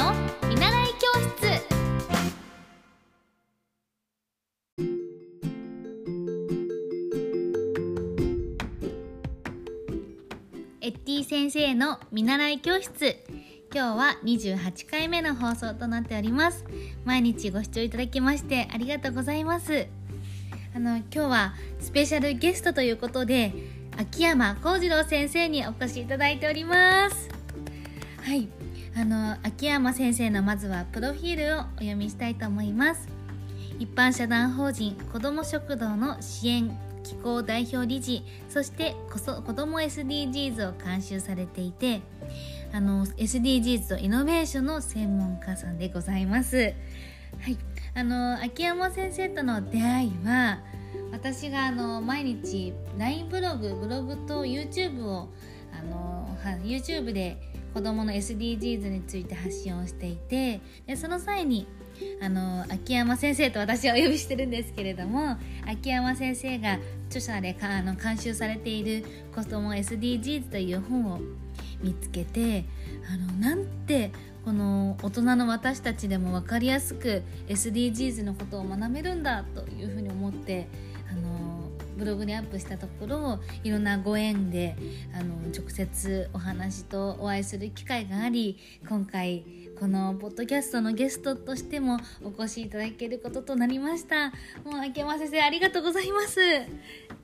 の見習い教室。エッティ先生の見習い教室。今日は28回目の放送となっております。毎日ご視聴いただきましてありがとうございます。あの今日はスペシャルゲストということで秋山幸次郎先生にお越しいただいております。はい。あの秋山先生のまずはプロフィールをお読みしたいと思います。一般社団法人子ども食堂の支援機構代表理事そしてこそ子ども SDGs を監修されていてあの SDGs とイノベーションの専門家さんでございます。はい。あの秋山先生との出会いは私があの毎日 LINE ブログブログと YouTube をあの YouTube で子どもの SDGs について発信をしていてでその際にあの秋山先生と私はお呼びしてるんですけれども秋山先生が著者でかあの監修されている「子ども SDGs」という本を見つけてあのなんてこの大人の私たちでも分かりやすく SDGs のことを学べるんだというふうに思ってあのブログにアップしたところいろんなご縁であの直接お話とお会いする機会があり今回このポッドキャストのゲストとしてもお越しいただけることとなりました。もう秋山先生ありがとうございます。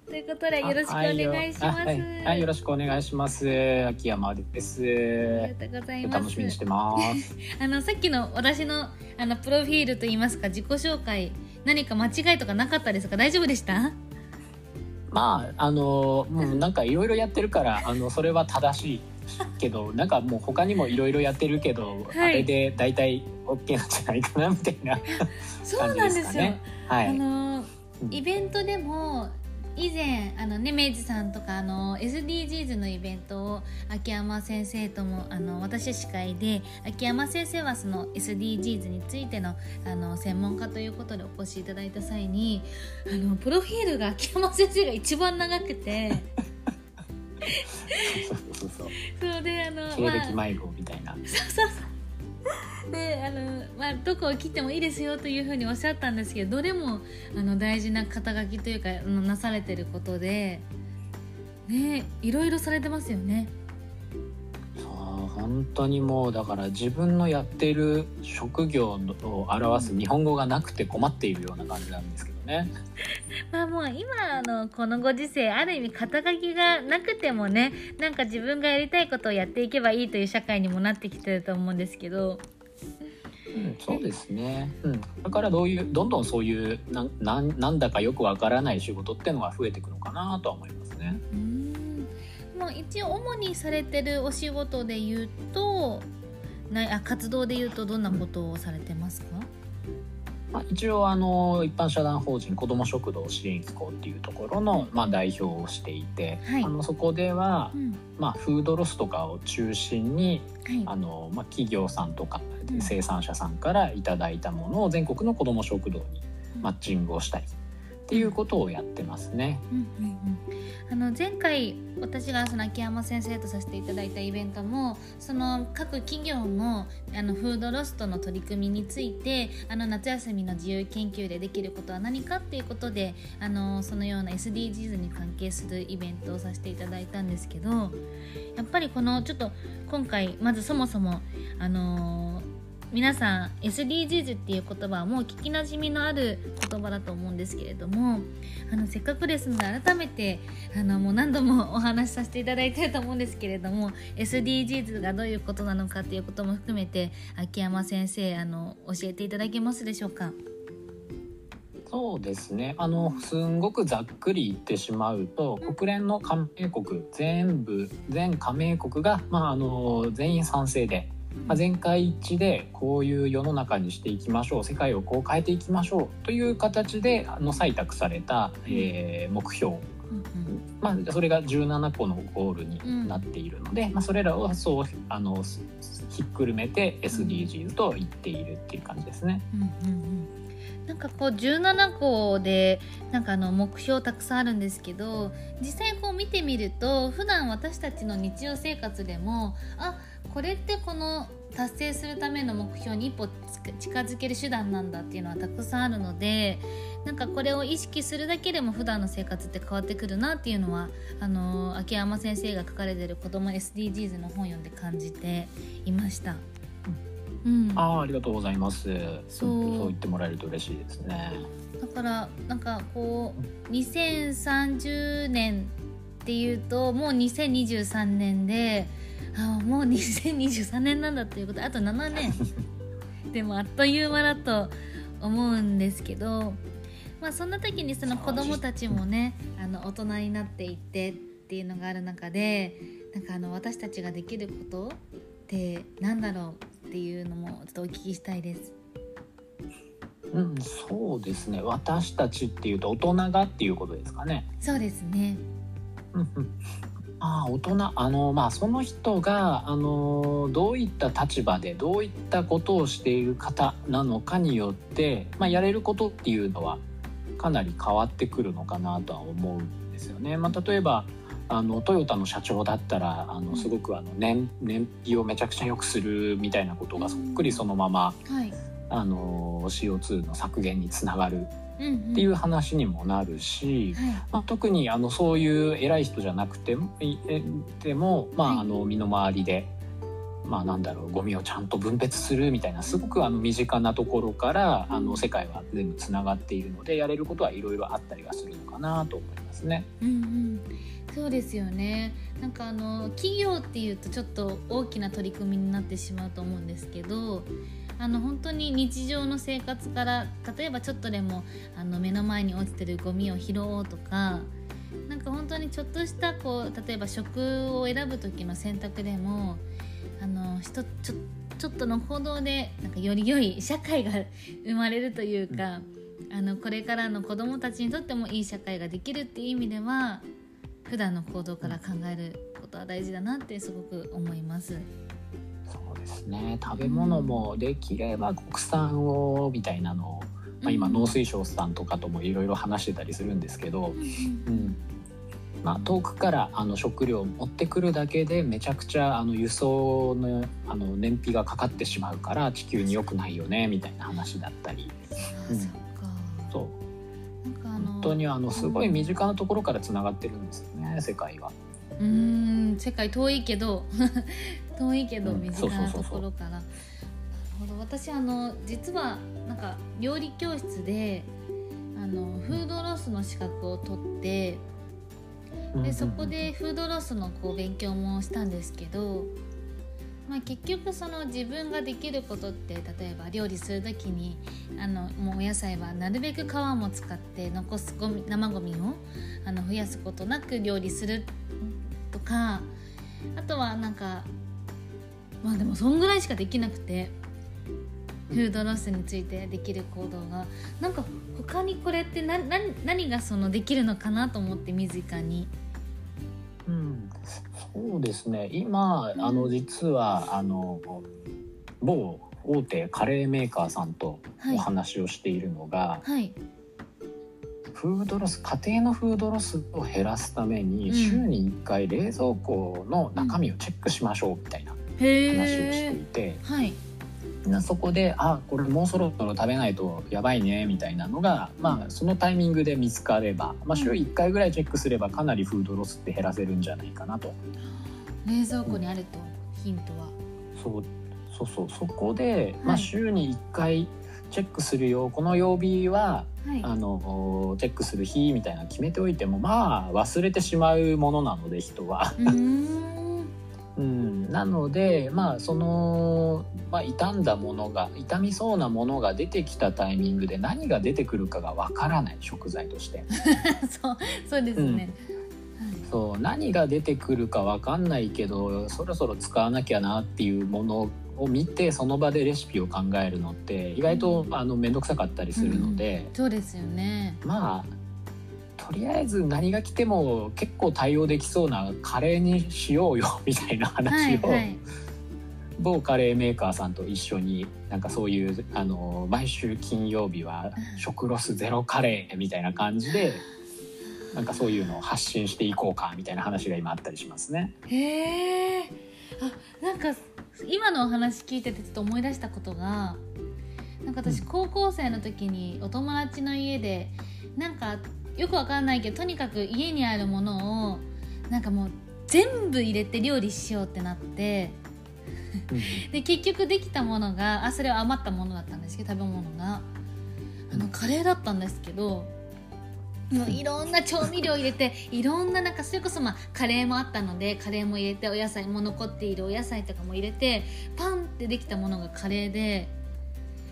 ということでよろしくお願いします、はい、はい、よろしくお願いします。秋山です。ありがとうございます。楽しみにしてます。あのさっきの私のあのプロフィールといいますか自己紹介何か間違いとかなかったですか？大丈夫でした？まああのもうなんかいろいろやってるからあのそれは正しいけどなんかもう他にもいろいろやってるけど、はい、あれで大体 OK なんじゃないかなみたいな、そうなんですよ。はい、あのイベントでも以前あのね明治さんとかあの SDGs のイベントを秋山先生ともあの私司会で秋山先生はその SDGs についてのあの専門家ということでお越しいただいた際にあのプロフィールが秋山先生が一番長くて。そうそうそうそう。であの経歴迷子みたいな、まあ、そうそうそうであの、まあ、どこを切ってもいいですよというふうにおっしゃったんですけどどれもあの大事な肩書きというかなされてることでねいろいろされてますよね。本当にもうだから自分のやっている職業を表す日本語がなくて困っているような感じなんですけどね。まあもう今のこのご時世ある意味肩書きがなくてもねなんか自分がやりたいことをやっていけばいいという社会にもなってきてると思うんですけど。うん、そうですね、うん、だからどういうどんどんそういうなななんだかよくわからない仕事っていうのが増えていくのかなとは思いますね。うん。まあ、一応主にされてるお仕事で言うとなあ活動で言うとどんなことをされてますか、まあ、一応あの一般社団法人子ども食堂支援機構っていうところの、まあ、代表をしていて、はい、あのそこでは、うん、まあ、フードロスとかを中心に、はい、あのまあ、企業さんとか生産者さんからいただいたものを全国の子ども食堂にマッチングをしたりっていうことをやってますね。うんうんうんあの前回私がその秋山先生とさせていただいたイベントもその各企業のあのフードロストの取り組みについてあの夏休みの自由研究でできることは何かっていうことであのそのような SDGs に関係するイベントをさせていただいたんですけどやっぱりこのちょっと今回まずそもそもあの皆さん SDGs っていう言葉はもう聞きなじみのある言葉だと思うんですけれどもあのせっかくですので改めてあのもう何度もお話しさせていただいてると思うんですけれども SDGs がどういうことなのかっていうことも含めて秋山先生あの教えていただけますでしょうか？そうですねあのすんごくざっくり言ってしまうと国連の加盟国全部全加盟国が、まあ、あの全員賛成でまあ、全会一致でこういう世の中にしていきましょう世界をこう変えていきましょうという形であの採択された、えー、目標、まあ、それが17個のゴールになっているので、まあ、それらをそうあのひっくるめて SDGs と言っているっていう感じですね。うんうんうんなんかこう17個でなんかあの目標たくさんあるんですけど実際こう見てみると普段私たちの日常生活でもあこれってこの達成するための目標に一歩近づける手段なんだっていうのはたくさんあるのでなんかこれを意識するだけでも普段の生活って変わってくるなっていうのはあの秋山先生が書かれてる子ども SDGs の本読んで感じていました。うん、あありがとうございます。そう。そう言ってもらえると嬉しいですね。だからなんかこう2030年っていうともう2023年であもう2023年なんだっていうこと。あと7年 でもあっという間だと思うんですけど、まあ、そんな時にその子供たちもねあの大人になっていってっていうのがある中でなんかあの私たちができることってなんだろうっていうのもちょっとお聞きしたいです。うん、そうですね。私たちっていうと大人がっていうことですかね。そうですね。ああ大人あのまあその人があのどういった立場でどういったことをしている方なのかによって、まあ、やれることっていうのはかなり変わってくるのかなとは思うんですよね。まあ、例えばあのトヨタの社長だったらあのすごくあの燃燃費をめちゃくちゃ良くするみたいなことがそっくりそのまま、はい、あの CO2 の削減につながるっていう話にもなるし、うんうん、まあ、特にあのそういう偉い人じゃなくてもでも、まあ、あの身の回りで。まあ、なんだろうゴミをちゃんと分別するみたいなすごくあの身近なところからあの世界は全部つながっているのでやれることはいろいろあったりはするのかなと思いますね。うんうんそうですよね。なんかあの企業っていうとちょっと大きな取り組みになってしまうと思うんですけどあの本当に日常の生活から例えばちょっとでもあの目の前に落ちてるゴミを拾おうとかなんか本当にちょっとしたこう例えば食を選ぶ時の選択でもあのちょちょっとの行動でなんかより良い社会が 生まれるというか、あのこれからの子どもたちにとってもいい社会ができるっていう意味では普段の行動から考えることは大事だなってすごく思います。ですね。食べ物もできれば国産をみたいなのを、まあ、今農水省さんとかともいろいろ話してたりするんですけど、うんまあ、遠くからあの食料を持ってくるだけでめちゃくちゃあの輸送のあの燃費がかかってしまうから地球に良くないよねみたいな話だったり。うん、当にあのすごい身近なところからつながってるんですよね世界は。うん世界遠いけど 遠いけど身近なところから。なるほど私あの実はなんか料理教室であのフードロスの資格を取ってでそこでフードロスのこう勉強もしたんですけど、まあ、結局その自分ができることって例えば料理する時にあのもうお野菜はなるべく皮も使って残すゴミ生ゴミをあの増やすことなく料理するとかあとはなんかまあでもそんぐらいしかできなくてフードロスについてできる行動がなんか他にこれって何何がそのできるのかなと思って身近に。うん、そうですね。今、あの実はあの某大手カレーメーカーさんとお話をしているのが、はい。はいフードロス家庭のフードロスを減らすために、週に1回冷蔵庫の中身をチェックしましょうみたいな話をしていて、はい、そこであこれもうそろそろ食べないとやばいねみたいなのが、まあ、そのタイミングで見つかれば、まあ、週1回ぐらいチェックすればかなりフードロスって減らせるんじゃないかなと。冷蔵庫にあると、ヒントは。そうそうそうそこで、まあ、週に1回チェックするよこの曜日ははい、あのチェックする日みたいな決めておいてもまあ忘れてしまうものなので人は。うん、なのでまあその、まあ、傷んだものが傷みそうなものが出てきたタイミングで何が出てくるかがわからない食材として。そうそうですね、うん、そう何が出てくるかわかんないけどそろそろ使わなきゃなっていうものを見てその場でレシピを考えるのって意外とあの面倒くさかったりするので、うん、そうですよね。まあとりあえず何が来ても結構対応できそうなカレーにしようよみたいな 話を、はいはい、某カレーメーカーさんと一緒になんかそういうあの毎週金曜日は食ロスゼロカレーみたいな感じで。なんかそういうのを発信していこうかみたいな話が今あったりしますね。へえ。あなんか今のお話聞いててちょっと思い出したことがなんか私うん高校生の時にお友達の家でなんかよくわかんないけどとにかく家にあるものをなんかもう全部入れて料理しようってなってで結局できたものがあそれは余ったものだったんですけど食べ物が。あのカレーだったんですけどもういろんな調味料入れていろんななんかそれこそまあカレーもあったのでカレーも入れてお野菜も残っているお野菜とかも入れてパンってできたものがカレーで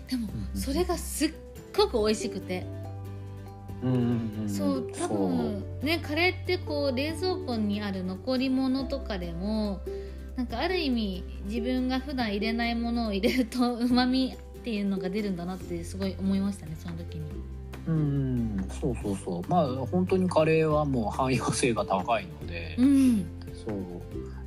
でもうん。それがすっごく美味しくてそう多分ねカレーってこう冷蔵庫にある残り物とかでもなんかある意味自分が普段入れないものを入れるとうまみっていうのが出るんだなってすごい思いましたねその時に。うんうん。そうそうそう。まあ本当にカレーはもう汎用性が高いので、うん。そう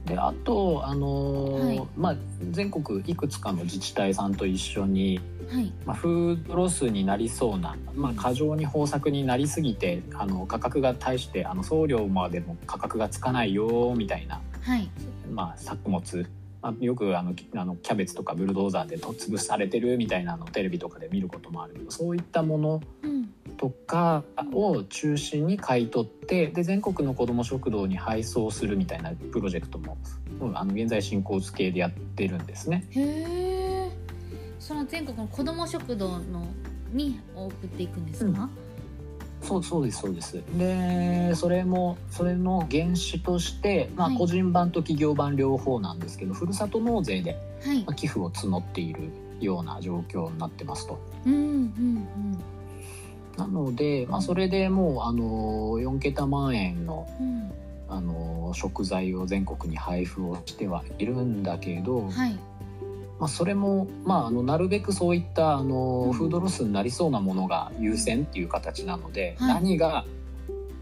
であとあのーはい。まあ全国いくつかの自治体さんと一緒に、はい。まあ、フードロスになりそうな、まあ、過剰に豊作になりすぎてあの価格が対してあの送料までも価格がつかないよみたいな、はい。まあ、作物、まあ、よくあのきあのキャベツとかブルドーザーでと潰されてるみたいなのをテレビとかで見ることもあるけどそういったものうんとかを中心に買い取ってで全国の子ども食堂に配送するみたいなプロジェクトもうんあの現在進行形でやってるんですね。へえその全国の子ども食堂のに送っていくんですか、そうそうですそうです。でそれもそれの原資として、まあ、はい個人版と企業版両方なんですけど、ふるさと納税ではいまあ寄付を募っているような状況になってますと。うんうんなので、まあ、それでもうあの4桁万円のうん。あの食材を全国に配布をしてはいるんだけど、うんはい。まあ、それも、まあ、あのなるべくそういったあの、うん。フードロスになりそうなものが優先っていう形なので、はい。何が、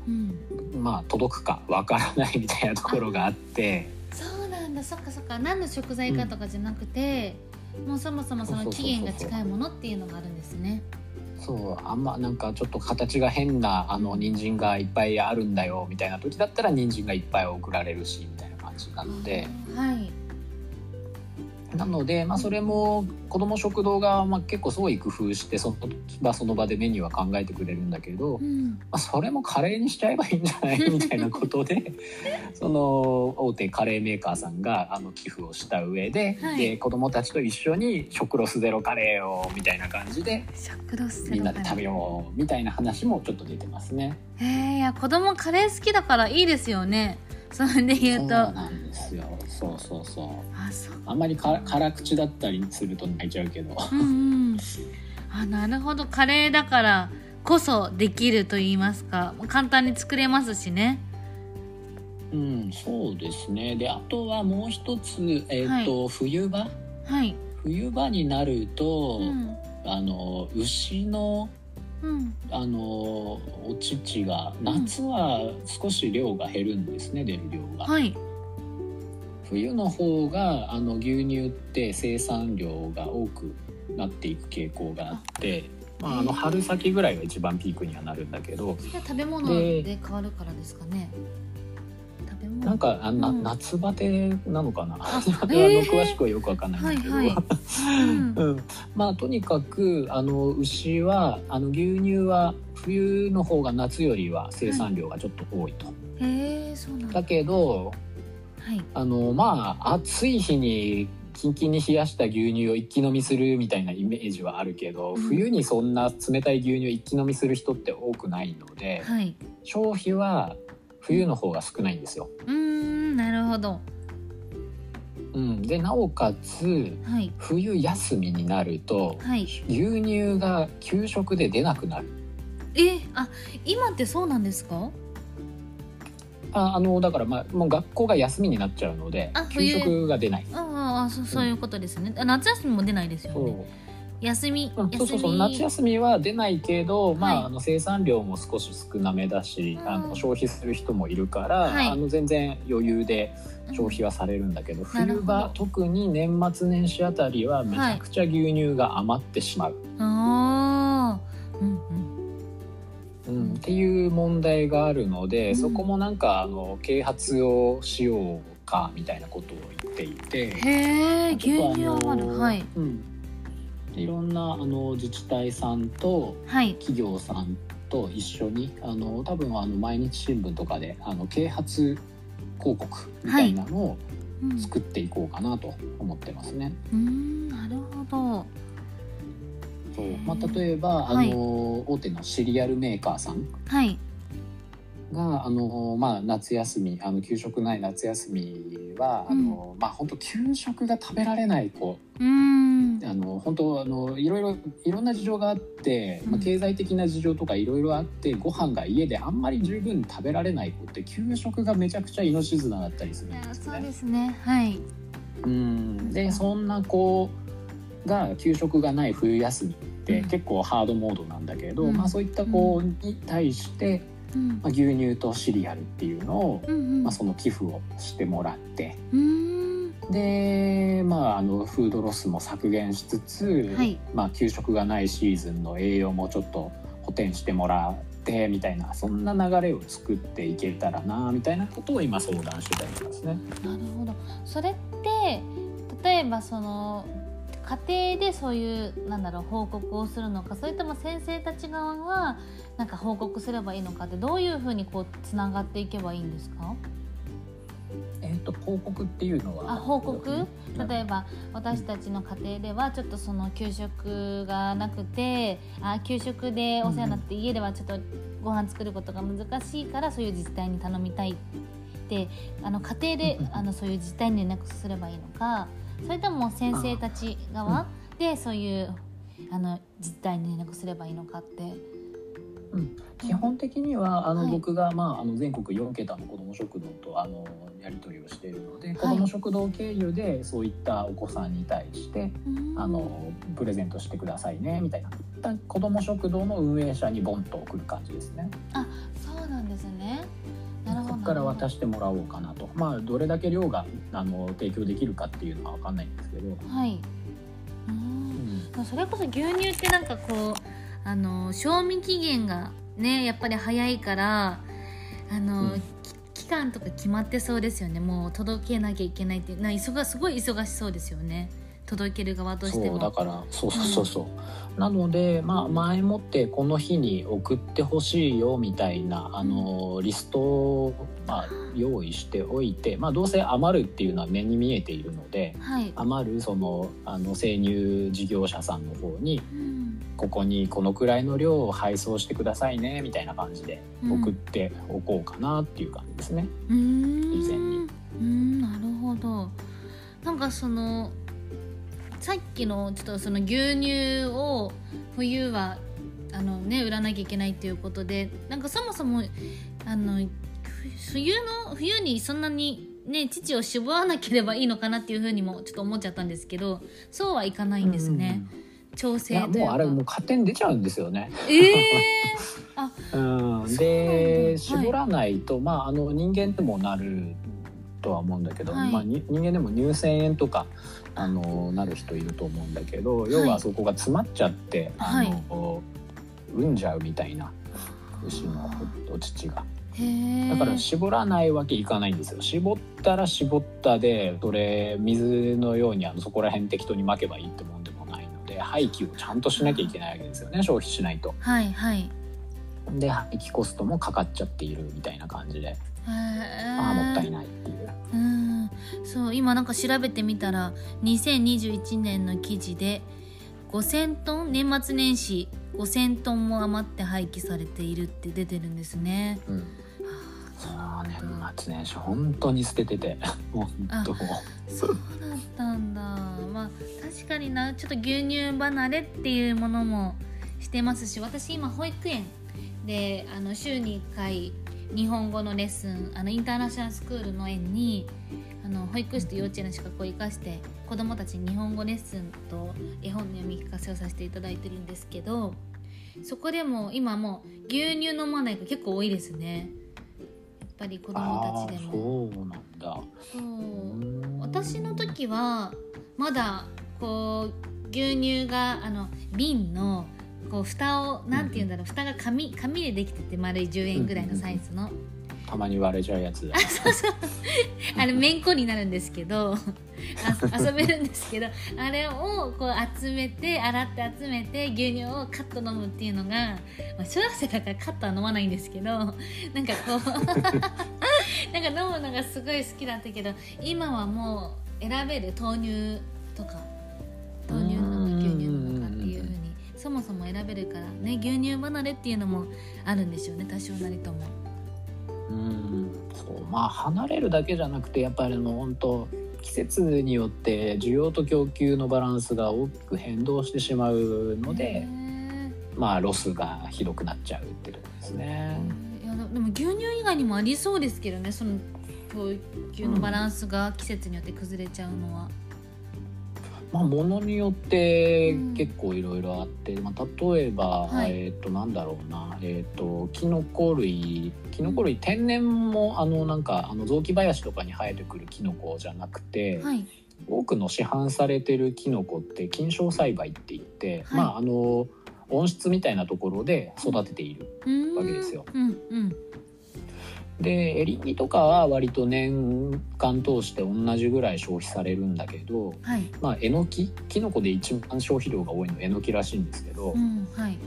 うん。まあ、届くかわからないみたいなところがあってそうなんだ。そっかそっか。何の食材かとかじゃなくて、もうそもそもその期限が近いものっていうのがあるんですねそうあんまなんかちょっと形が変なあの人参がいっぱいあるんだよみたいな時だったら人参がいっぱい送られるしみたいな感じなので。はいなので、まあ、それも子ども食堂が、まあ、結構すごい工夫してその場その場でメニューは考えてくれるんだけど、うん。まあ、それもカレーにしちゃえばいいんじゃない？みたいなことでその大手カレーメーカーさんがあの寄付をした上で,、はい。で子どもたちと一緒に食ロスゼロカレーをみたいな感じでみんなで食べようみたいな話もちょっと出てますね。へえいや子供カレー好きだからいいですよねそれで言うそうとなんですよ。そうそうそう。あそう。あんまりか辛口だったりすると泣いちゃうけど。うんうん。あなるほど。カレーだからこそできると言いますか。簡単に作れますしね。うん、そうですね。で、あとはもう一つ、えっ、と、冬場？はい。冬場になると、うん。あの牛の。うん。あのお乳が夏は少し量が減るんですね、出る量が。はい。冬の方があの牛乳って生産量が多くなっていく傾向があって、まあ、あの春先ぐらいが一番ピークにはなるんだけど。食べ物で変わるからですかねなんかあな、うん。夏バテなのかな？あ の詳しくはよくわかんないんだけど、はいはい。うん。うん、まあとにかくあの牛はあの牛乳は冬の方が夏よりは生産量がちょっと多いと。へえそうなんだ。だけどはい。あのまあ暑い日にキンキンに冷やした牛乳を一気飲みするみたいなイメージはあるけど、うん。冬にそんな冷たい牛乳を一気飲みする人って多くないので、はい。消費は冬の方が少ないんですよ。うーんなるほど。うん、でなおかつはい。冬休みになるとはい。牛乳が給食で出なくなる。えあ今ってそうなんですか？ああのだから、まあ、もう学校が休みになっちゃうのであ給食が出ない。あああそうそういうことですね、あ夏休みも出ないですよね休み、うん、そうそうそう夏休みは出ないけど、まはい。あ、あの生産量も少し少なめだし、うん。あの消費する人もいるから、はい。あの全然余裕で消費はされるんだけど、なるほど。冬場特に年末年始あたりはめちゃくちゃ牛乳が余ってしまう、ああうんうん。うんっていう問題があるので、うん。そこもなんかあの啓発をしようっかみたいなことを言っていてへえ牛乳余る。はい、うん、いろんなあの自治体さんとはい。企業さんと一緒にあの多分あの毎日新聞とかであの啓発広告みたいなのをうん。作っていこうかなと思ってますね。うんなるほど。そう。まあ、例えば、はい。あの大手のシリアルメーカーさん。はいがあの、まあ、夏休みあの給食ない夏休みは、あのまあ本当給食が食べられない子。うん。あの本当あのいろいろいろんな事情があって、まあ、うん経済的な事情とかいろいろあってご飯が家であんまり十分食べられない子って給食がめちゃくちゃ命綱だったりするんですね。そうですね。はい。うん。でそんな子が給食がない冬休みってうん。結構ハードモードなんだけど、うん。まあ、そういった子に対して、うん。まあ、牛乳とシリアルっていうのを、うんうん。まあ、その寄付をしてもらって。うん。で、まあ、あのフードロスも削減しつつ、はい。まあ、給食がないシーズンの栄養もちょっと補填してもらってみたいなそんな流れを作っていけたらなみたいなことを今相談してたりしますね。なるほど。それって例えばその家庭でそういうなんだろう報告をするのかそれとも先生たち側はなんか報告すればいいのかってどういうふうにこうつながっていけばいいんですか？えー、と報告っていうのはあ報告うん例えば私たちの家庭ではちょっとその給食がなくてあ給食でお世話になって家ではちょっとご飯作ることが難しいからそういう自治体に頼みたいってあの家庭でうん。あのそういう自治体に連絡すればいいのかそれとも先生たち側？でそういうあの自治体に連絡すればいいのかって。基本的にはあの、はい。僕が、まあ、あの全国4桁の子ども食堂とあのやり取りをしているので、子ども食堂経由でそういったお子さんに対してうん。あのプレゼントしてくださいねみたいな。だ子ども食堂の運営者にボンと送る感じですね。そから渡ししてもらおうかなと。まあどれだけ量があの提供できるかっていうのは分かんないんですけど、はい。ううん。ん。それこそ牛乳ってなんかこうあの賞味期限がねやっぱり早いからあの、うん。き期間とか決まってそうですよね。もう届けなきゃいけないって。いうな忙すごい忙しそうですよね届ける側としても。そうだからそうそうそうそう、なのでまあ前もってこの日に送ってほしいよみたいなあのリストを、まあ、用意しておいて、まあ、どうせ余るっていうのは目に見えているのではい、余るそのあの生乳事業者さんの方にうん。ここにこのくらいの量を配送してくださいねみたいな感じで送っておこうかなっていう感じですね。うーん。以前に。うーんなるほど。なんかそのさっきのちょっとその牛乳を冬はあのね売らなきゃいけないっていうことでなんかそもそもあのふ冬の冬にそんなにね乳を絞らなければいいのかなっていうふうにもちょっと思っちゃったんですけどそうはいかないんですね、調いや整というか。もうあれもう勝手に出ちゃうんですよね。ええ うん、そうんだ。絞らないと、まああの人間でもなるとは思うんだけど、はい。まあ、に人間でも乳腺炎とかあ。のなる人いると思うんだけど、要はそこが詰まっちゃって、はい。あの産んじゃうみたいな牛のお乳が。だから絞らないわけいかないんですよ。絞ったら絞ったでそれ水のようにあのそこら辺適当にまけばいいってもんでもないので廃棄をちゃんとしなきゃいけないわけですよね消費しないと。はいはい。で廃棄コストもかかっちゃっているみたいな感じで、ああもったいないっていう。うんそう今なんか調べてみたら2021年の記事で5000トン年末年始5000トンも余って廃棄されているって出てるんですね。うんそう年末年始本当に捨ててて 本当そうだったんだ。まあ確かになちょっと牛乳離れっていうものもしてますし私今保育園であの週に1回日本語のレッスンあのインターナショナルスクールの園にあの保育士と幼稚園の資格を生かして子どもたちに日本語レッスンと絵本の読み聞かせをさせていただいてるんですけどそこでも今もう牛乳飲まない子結構多いですねやっぱり子どもああたちでも。そうなんだ。そううん私の時はまだこう牛乳があの瓶のこう蓋をなんて言うんだろう蓋が紙紙でできてて丸い10円ぐらいのサイズの。たまに割れちゃうやつだ。あれめんこになるんですけど。あ遊べるんですけど。あれをこう集めて洗って集めて牛乳をカッと飲むっていうのが、まあ、小学生だからカットは飲まないんですけどなんかこう なんか飲むのがすごい好きだったけど今はもう選べる豆乳とかそもそも選べるからね牛乳離れっていうのもあるんでしょうね多少なりとも。うんそうまあ離れるだけじゃなくてやっぱりあの本当季節によって需要と供給のバランスが大きく変動してしまうので、まあロスがひどくなっちゃうっていうところですね。いやでも牛乳以外にもありそうですけどねその供給のバランスが季節によって崩れちゃうのは。まあ、ものによって結構いろいろあって、うん、まあ、例えば、はい、えっ、ー、となんだろうな、えっ、ー、とキノコ類キノコ類天然もあのなんかあの雑木林とかに生えてくるキノコじゃなくて、はい、多くの市販されてるキノコって菌床栽培って言って、はい、まああの温室みたいなところで育てているわけですよ。うん。うんでエリンギとかは割と年間通して同じぐらい消費されるんだけど、はい、まあえのききのこで一番消費量が多いのはえのきらしいんですけど、うんはい。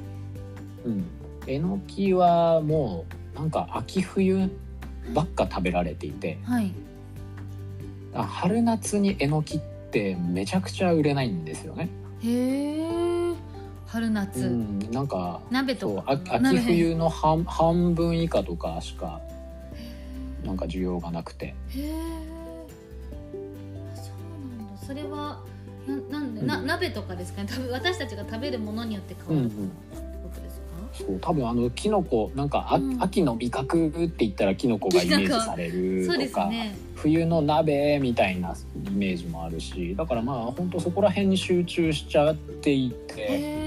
うん、えのきはもうなんか秋冬ばっか食べられていて、はい、春夏にえのきってめちゃくちゃ売れないんですよね。へえ春夏、うん、なんか鍋とか秋冬の半半分以下とかしかなんか需要がなくて。へえ。そうなんだ。それはななんで、うん、な鍋とかですかね？食べ私たちが食べるものによって変わる。そう多分あのキノコなんかあ、うん、秋の味覚って言ったらキノコがイメージされるとか、ね、冬の鍋みたいなイメージもあるしだからまあ本当そこら辺に集中しちゃっていて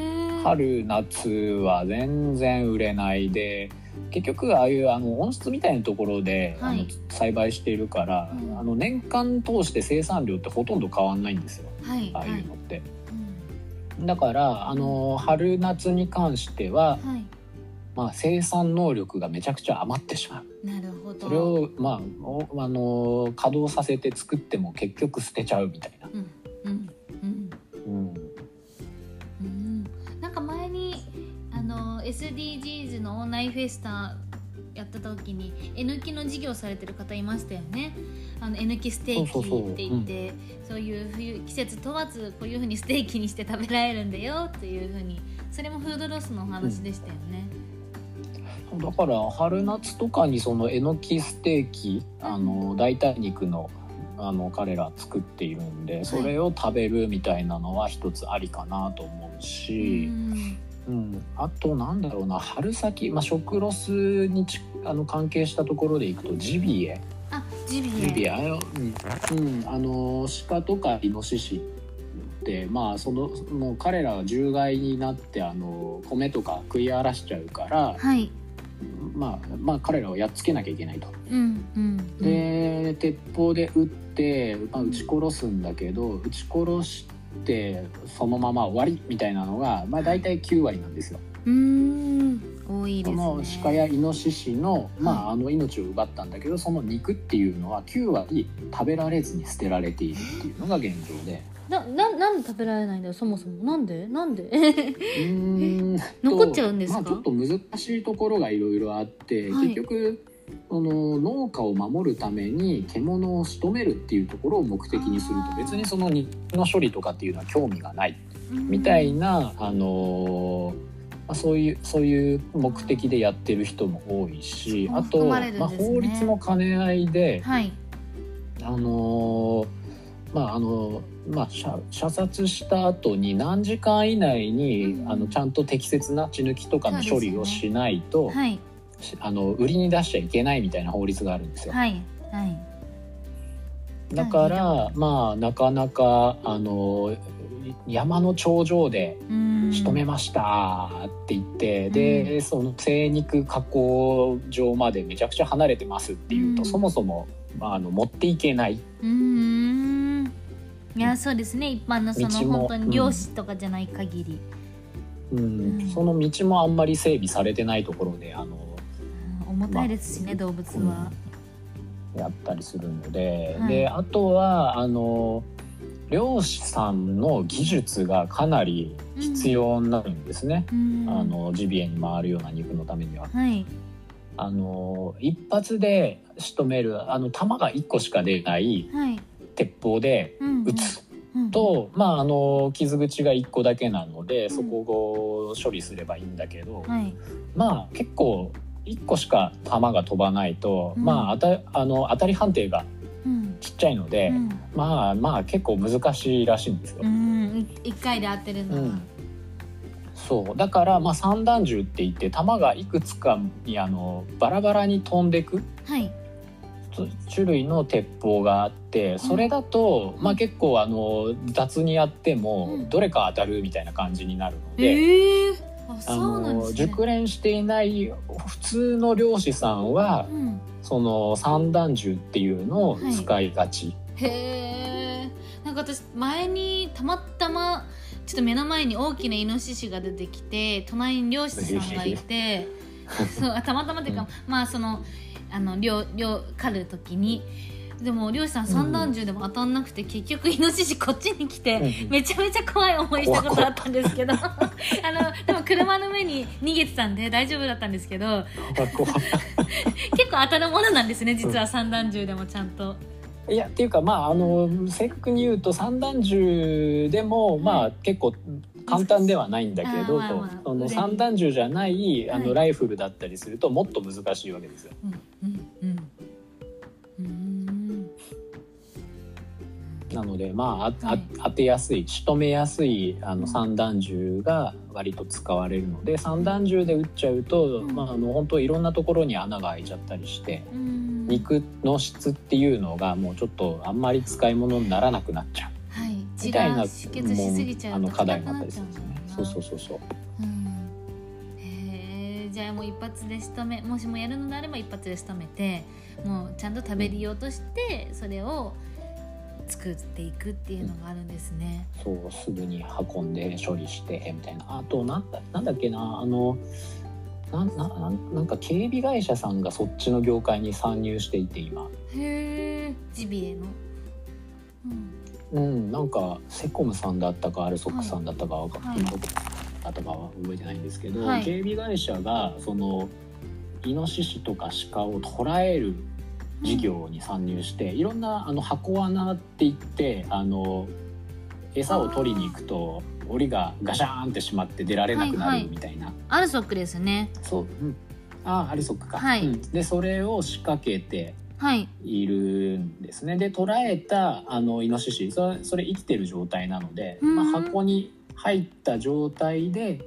春夏は全然売れないで結局ああいうあの温室みたいなところで、はい、あの栽培しているから、うん、あの年間通して生産量ってほとんど変わんないんですよ、はい、ああいうのって。はいうん、だからあの春夏に関しては、まあ、生産能力がめちゃくちゃ余ってしまう。なるほど。それを、まあ、あの稼働させて作っても結局捨てちゃうみたいな。う SDGs のオンラインフェスタやった時にえのきの事業されてる方いましたよね。あのえのきステーキって言ってそういう冬季節問わずこういうふうにステーキにして食べられるんだよっていうふうに。それもフードロスのお話でしたよね。うん、だから春夏とかにそのえのきステーキあの代替肉のあの彼ら作っているんでそれを食べるみたいなのは一つありかなと思うし、うん、あとなんだろうな。春先、まあ、食ロスにちあの関係したところでいくとジビエ。あジビエ。ジビエ。あの、うん、あの鹿とかイノシシってまあそのもう彼らは獣害になってあの米とか食い荒らしちゃうから、はい、まあまあ彼らをやっつけなきゃいけないと。うんうん、で鉄砲で撃って、まあ、撃ち殺すんだけど撃ち殺しってそのまま終わりみたいなのが、まあ、大体9割なんですよ。うん。多いですね、その鹿やイノシシの,、まあ、あの命を奪ったんだけどその肉っていうのは9割食べられずに捨てられているっていうのが現状で。なななんで食べられないんだよそもそも。なんで？なんで？うん。残っちゃうんですか、まあ、ちょっと難しいところがいろいろあって、はい、結局その農家を守るために獣を仕留めるっていうところを目的にすると。別にその肉の処理とかっていうのは興味がない。みたいな、あのまあ、そういうそういう目的でやってる人も多いし、あと、まあ、法律の兼ね合いで、はい、あのまああのまあ、射射殺した後に何時間以内に、うん、あのちゃんと適切な血抜きとかの処理をしないと、ねはい、あの売りに出しちゃいけないみたいな法律があるんですよ。はいはい、だから、まあなかなかあの山の頂上で仕留めましたって言って、でその精肉加工場までめちゃくちゃ離れてますっていうと、そもそも、まあ、あの持っていけない。うんいやそうですね。一般のその本当に漁師とかじゃない限り、うん、うん、その道もあんまり整備されてないところであの重たいですしね、動物は。やったりするので、はい。であとはあの漁師さんの技術がかなり必要になるんですね、うん。あのジビエに回るような肉のためには。はい。あの一発で仕留めるあの弾が1個しか出ないはい。鉄砲でうん撃つ。うん。と、まああの傷口が1個だけなので、ん。そこを処理すればいいんだけど、はい。まあ結構1個しか弾が飛ばないと、うん。まああたあの当たり判定がうん。ちっちゃいので、うん。まあまあ結構難しいらしいんですよ。うん。一回で合ってるのは、うん。そう。だからまあ散弾銃って言って弾がいくつかにあのバラバラに飛んでくはい。種類の鉄砲があってそれだと、まあ結構あの雑にやってもうん。どれか当たるみたいな感じになるので。ええああそうなんでのすね。熟練していない普通の漁師さんはうん。その散弾銃っていうのを使いがち、へえなんか私前にたまたまちょっと目の前に大きなイノシシが出てきて隣に漁師さんがいてそうあたまたまっていうか、まあそのあの漁漁狩る時にでも漁師さん散弾銃でも当たんなくて、結局イノシシこっちに来て、うんめちゃめちゃ怖い思いしたことあったんですけど。あのでも車の上に逃げてたんで大丈夫だったんですけど。結構当たるものなんですね実は散弾銃でもちゃんと。いやっていうかまああの正確に言うと散弾銃でもまあ結構簡単ではないんだけど、その散弾銃じゃないあはい。のライフルだったりするともっと難しいわけですよ。うんうんなのでまあはい。当てやすい仕留めやすいあの散弾銃が割と使われるので散弾銃で撃っちゃうと、うん。まあ、あの本当いろんなところに穴が開いちゃったりして。うん。肉の質っていうのがもうちょっとあんまり使い物にならなくなっちゃう。はい。血みたいなあの課題硬くなったりするんですね。そうそうそうそう。じゃあもう一発で仕留めもしもやるのであれば一発で仕留めてもうちゃんと食べるようとしてそれを作っていくっていうのがあるんですね。そうすぐに運んで処理してみたいな。あとなんだなんだっけな。あのなんななんなんか警備会社さんがそっちの業界に参入していて今。へえジビエの？うん。うんなんかセコムさんだったかアルソックさんだったかはいどこだったかは覚えてないんですけど、はい。警備会社がそのイノシシとか鹿を捕らえる事業に参入して、いろんなあの箱穴って言ってあの餌を取りに行くと檻がガシャーンってしまって出られなくなはいはい。るみたいな、アルソックですね。そう、うん、ああアルソックか、はい。うん。でそれを仕掛けてはい。いるんですね。で捕らえたあのイノシシ。それそれ生きてる状態なので、うん。まあ、箱に入った状態で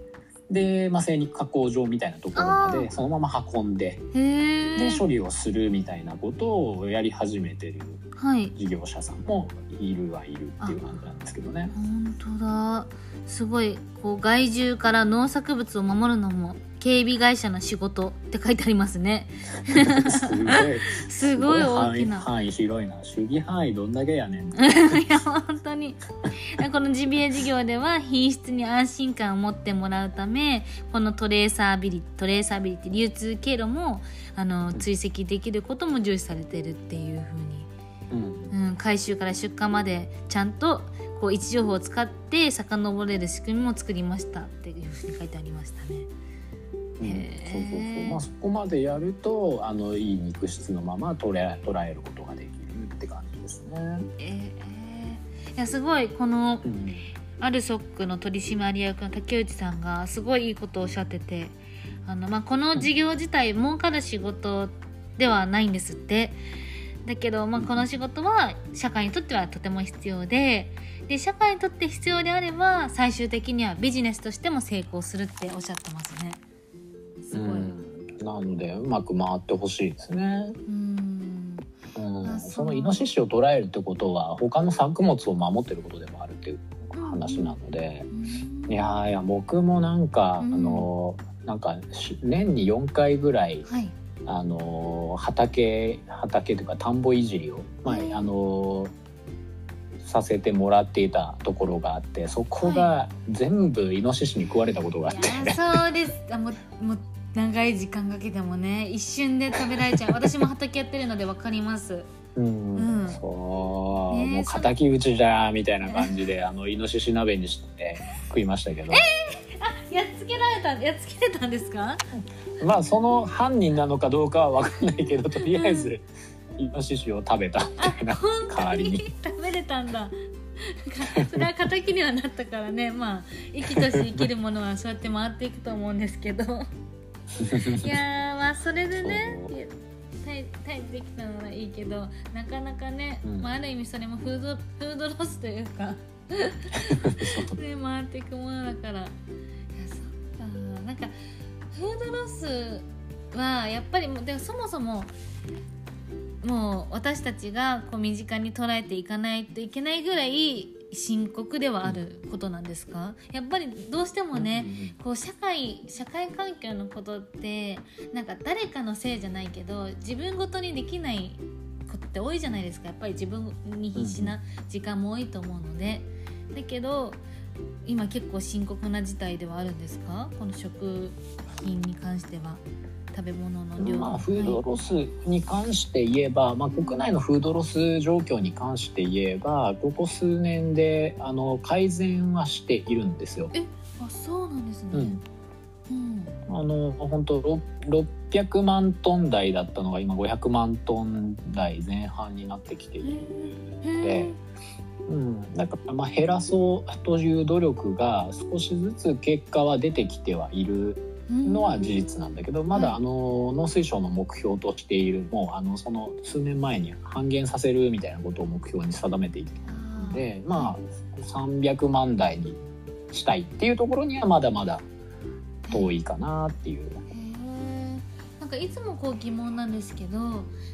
で、まあ、精肉加工場みたいなところまでそのまま運んで。で処理をするみたいなことをやり始めてるはい。事業者さんもいるはいるっていう感じなんですけどね。本当だ。すごいこう害獣から農作物を守るのも警備会社の仕事って書いてありますね。すごいすごい大きな。範囲広いな守備範囲どんだけやねん。いや本当にこのジビエ事業では品質に安心感を持ってもらうためこのトレーサービリトレーサービリティ流通経路もあの追跡できることも重視されてるっていうふうに、うんうん、回収から出荷までちゃんとこう位置情報を使って遡れる仕組みも作りましたっていうふうに書いてありましたね。そうそうそう。まあそこまでやるとあのいい肉質のまま捉え捉えることができるって感じですね。えーいやすごいこのうん。アルソックの取締役の竹内さんがすごいいいことをおっしゃっててあの、まあ、この事業自体儲かる仕事ではないんですって。だけど、まあ、この仕事は社会にとってはとても必要でで社会にとって必要であれば最終的にはビジネスとしても成功するっておっしゃってますねすごい、うん。なのでうまく回ってほしいですね。うん。うん。あその。イノシシを捉えるってことは他の作物を守ってることでもあるっていう話なので、うん。いやいや僕もなんか、うん。あのなんかし年に4回ぐらいはい。あの畑畑というか田んぼいじりを、まあうんあのさせてもらっていたところがあってそこが全部イノシシに食われたことがあって、いやそうです。あもうもう長い時間かけてもね一瞬で食べられちゃう。私も畑やってるので分かります。うん、うん。そう、ねえもう敵討ちじゃみたいな感じであのイノシシ鍋にして食いましたけど、やっつけられたやっつけれたんですか？まあその犯人なのかどうかは分かんないけどとりあえずイノシシを食べた。みたいな代わりに。食べれたんだ。かそれは敵にはなったからね。まあ生きとし生きるものはそうやって回っていくと思うんですけどいやー まあそれでねそう。いやタイタイできたのはいいけどなかなかね、うん。まあ、ある意味それもフードフードロスというか。ね回っていくものだから。いやそっか。なんかフードロスはやっぱりもうでもそもそももう私たちがこう身近に捉えていかないといけないぐらい深刻ではあることなんですか？やっぱりどうしてもね、こう社会社会環境のことってなんか誰かのせいじゃないけど自分ごとにできないことって多いじゃないですか。やっぱり自分に必死な時間も多いと思うので。だけど今結構深刻な事態ではあるんですか？この食品に関しては食べ物の量まあ、フードはいロスに関して言えば、まあ、国内のフードロス状況に関して言えばここ数年であの改善はしているんですよ。あそうなんですね。うん。うん。あの本当ろ600万トン台だったのが今500万トン台前半になってきている。へえうん、だからまあ減らそうという努力が少しずつ結果は出てきてはいるのは事実なんだけどまだはい。あの農水省の目標としているもうあのその数年前に半減させるみたいなことを目標に定めていたのでまあ300万台にしたいっていうところにはまだまだ遠いかなっていう。なんかいつもこう疑問なんですけど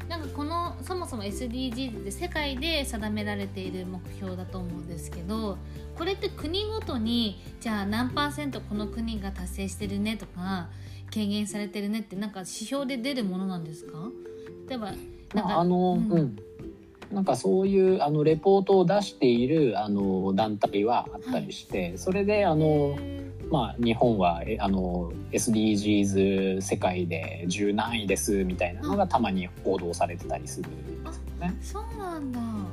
なんかこのそもそも SDGs って世界で定められている目標だと思うんですけどこれって国ごとにじゃあ何パーセントこの国が達成してるねとか軽減されてるねってなんか指標で出るものなんですか？例えばなんまかああのうん。うん。なんかそういうあのレポートを出しているあの団体はあったりして、それであのへまあ、日本はえあの SDGs 世界で10何位ですみたいなのがたまに報道されてたりするんですよね。ーそうなんだ。うん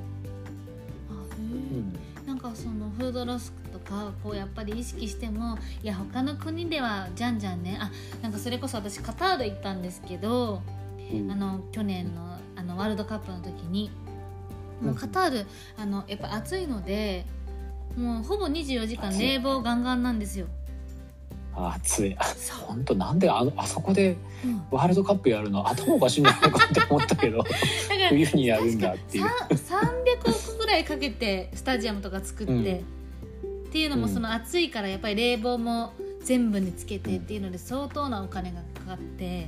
なんかそのフードロスとかこうやっぱり意識してもいや他の国ではじゃんじゃんね。あなんかそれこそ私カタール行ったんですけどうん。あの去年のあのワールドカップの時に。もううんカタールあのやっぱ暑いのでもうほぼ24時間冷房ガンガンなんですよ。あ暑い本当なんであのあそこでうん。ワールドカップやるの？頭おかしいんじゃないかって思ったけど。冬にやるんだっていう。さ300億ぐらいかけてスタジアムとか作って、うん。っていうのもうんその暑いからやっぱり冷房も全部につけてっていうので相当なお金がかかって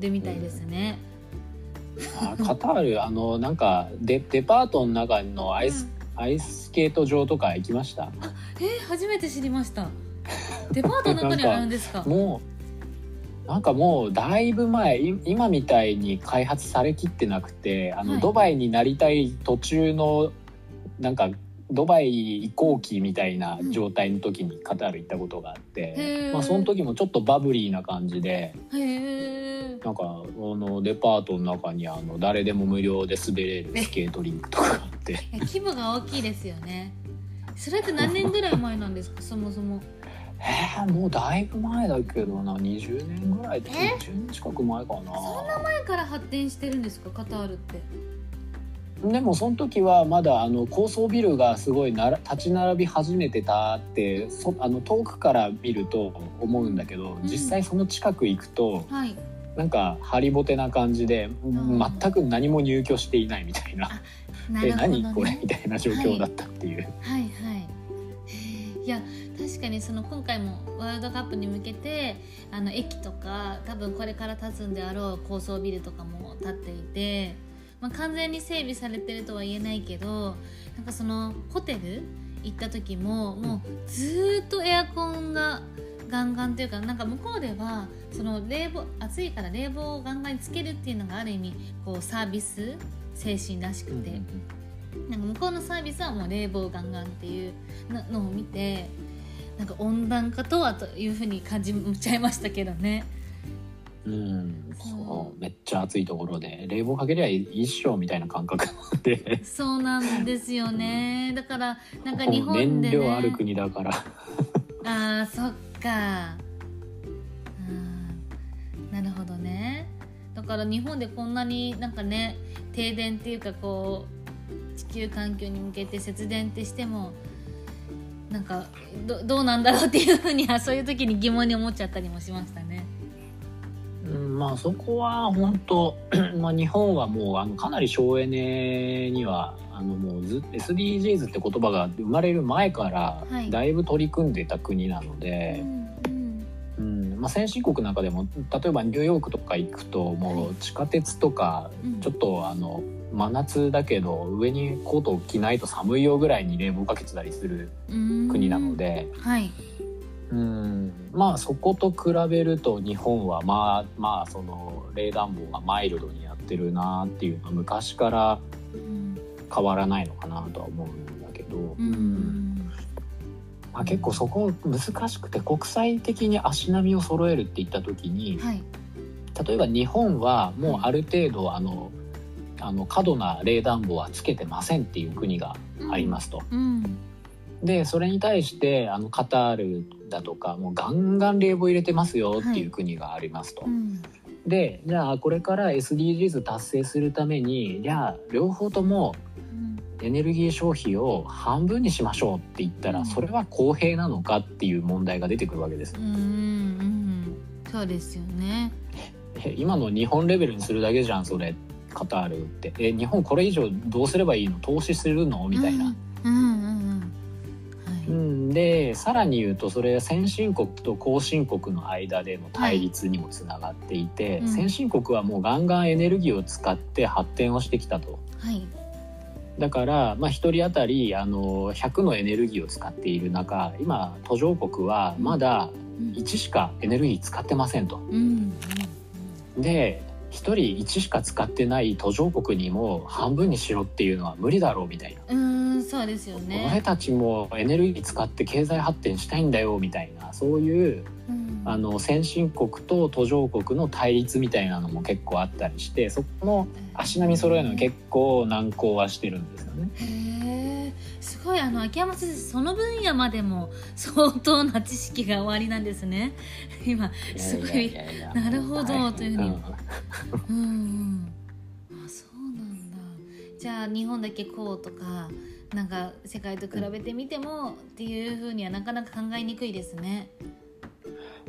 るみたいですね。あカタールあのなんかデデパートの中のアイス、アイススケート場とか行きました？えー初めて知りました。デパートの中にあるんですか？もうなんかもうだいぶ前い今みたいに開発されきってなくてあの、はいドバイになりたい途中のなんかドバイ移行期みたいな状態の時にカタール行ったことがあって、へーまあ、その時もちょっとバブリーな感じで。なんかあのデパートの中にあの誰でも無料で滑れるスケートリンクとかがあって 規模が大きいですよね。それって何年ぐらい前なんですか？そもそも。えー、もうだいぶ前だけどな20年ぐらいえ？20年近く前かな。そんな前から発展してるんですか？カタールって。でもその時はまだあの高層ビルがすごいなら立ち並び始めてたってそあの遠くから見ると思うんだけど、ん実際その近く行くとはい。なんかハリボテな感じで、ん全く何も入居していないみたいな「えなね。何これ?」みたいな状況だったっていう。はいはい。へーいや確かにその今回もワールドカップに向けてあの駅とか多分これから建つんであろう高層ビルとかも建っていて、まあ、完全に整備されてるとは言えないけどなんかそのホテル行った時ももうずーっとエアコンがガンガンっていうかなんか向こうではその冷房暑いから冷房をガンガンにつけるっていうのがある意味こうサービス精神らしくて。なんか向こうのサービスはもう冷房ガンガンっていうののを見てなんか温暖化とはというふうに感じちゃいましたけどね。うん、そう。めっちゃ暑いところで冷房かけりゃ一生みたいな感覚で。そうなんですよね。だからなんか日本で、ね、燃料ある国だから。あーそっか。うん。なるほどね。だから日本でこんなになんかね停電っていうかこう地球環境に向けて節電ってしてもなんかどどうなんだろうっていうふうにはそういう時に疑問に思っちゃったりもしましたね。うん、まあそこは本当 まあ日本はもうあのかなり省エネにはあのもうず SDGs って言葉が生まれる前からはいだいぶ取り組んでた国なので、まあ、先進国の中でも例えばニューヨークとか行くともう地下鉄とかうん。ちょっとあの真夏だけど上にコートを着ないと寒いよぐらいに冷房かけてたりするうん。国なので。はい。うん。まあそこと比べると日本はまあまあその冷暖房がマイルドにやってるなっていうのは昔からうん。変わらないのかなとは思うんだけど、ううんんまあ、結構そこ難しくて国際的に足並みを揃えるって言った時にはい。例えば日本はもうある程度あのあの過度な冷暖房はつけてませんっていう国がありますと。うん。でそれに対してあのカタールだとかもうガンガン冷房入れてますよっていう国がありますと。うん。でじゃあこれから SDGs 達成するためにじゃあ両方ともエネルギー消費を半分にしましょうって言ったら、うん。それは公平なのかっていう問題が出てくるわけです。うんうんうん。そうですよね。え 今の日本レベルにするだけじゃんそれ。カタールって。え日本これ以上どうすればいいの？投資するの？みたいな、うん。うんうんうん。うはい。ん、でさらに言うとそれは先進国と後進国の間での対立にもつながっていて、うん。先進国はもうガンガンエネルギーを使って発展をしてきたと。はいだから、まあ、1人当たりあの100のエネルギーを使っている中今途上国はまだうん。1しかエネルギー使ってませんと。うん。で1人1しか使ってない途上国にも半分にしろっていうのは無理だろうみたいな。そうですよ俺ね。たちもエネルギー使って経済発展したいんだよみたいなそういううん。あの先進国と途上国の対立みたいなのも結構あったりしてそこの足並み揃えるの結構難航はしてるんですよね。へえすごいあの秋山先生その分野までも相当な知識がおありなんですね。今すごいなるほどというふうに。んうんうん。あそうなんだ。じゃあ日本だけこうとかなんか世界と比べてみてもっていうふうにはなかなか考えにくいですね。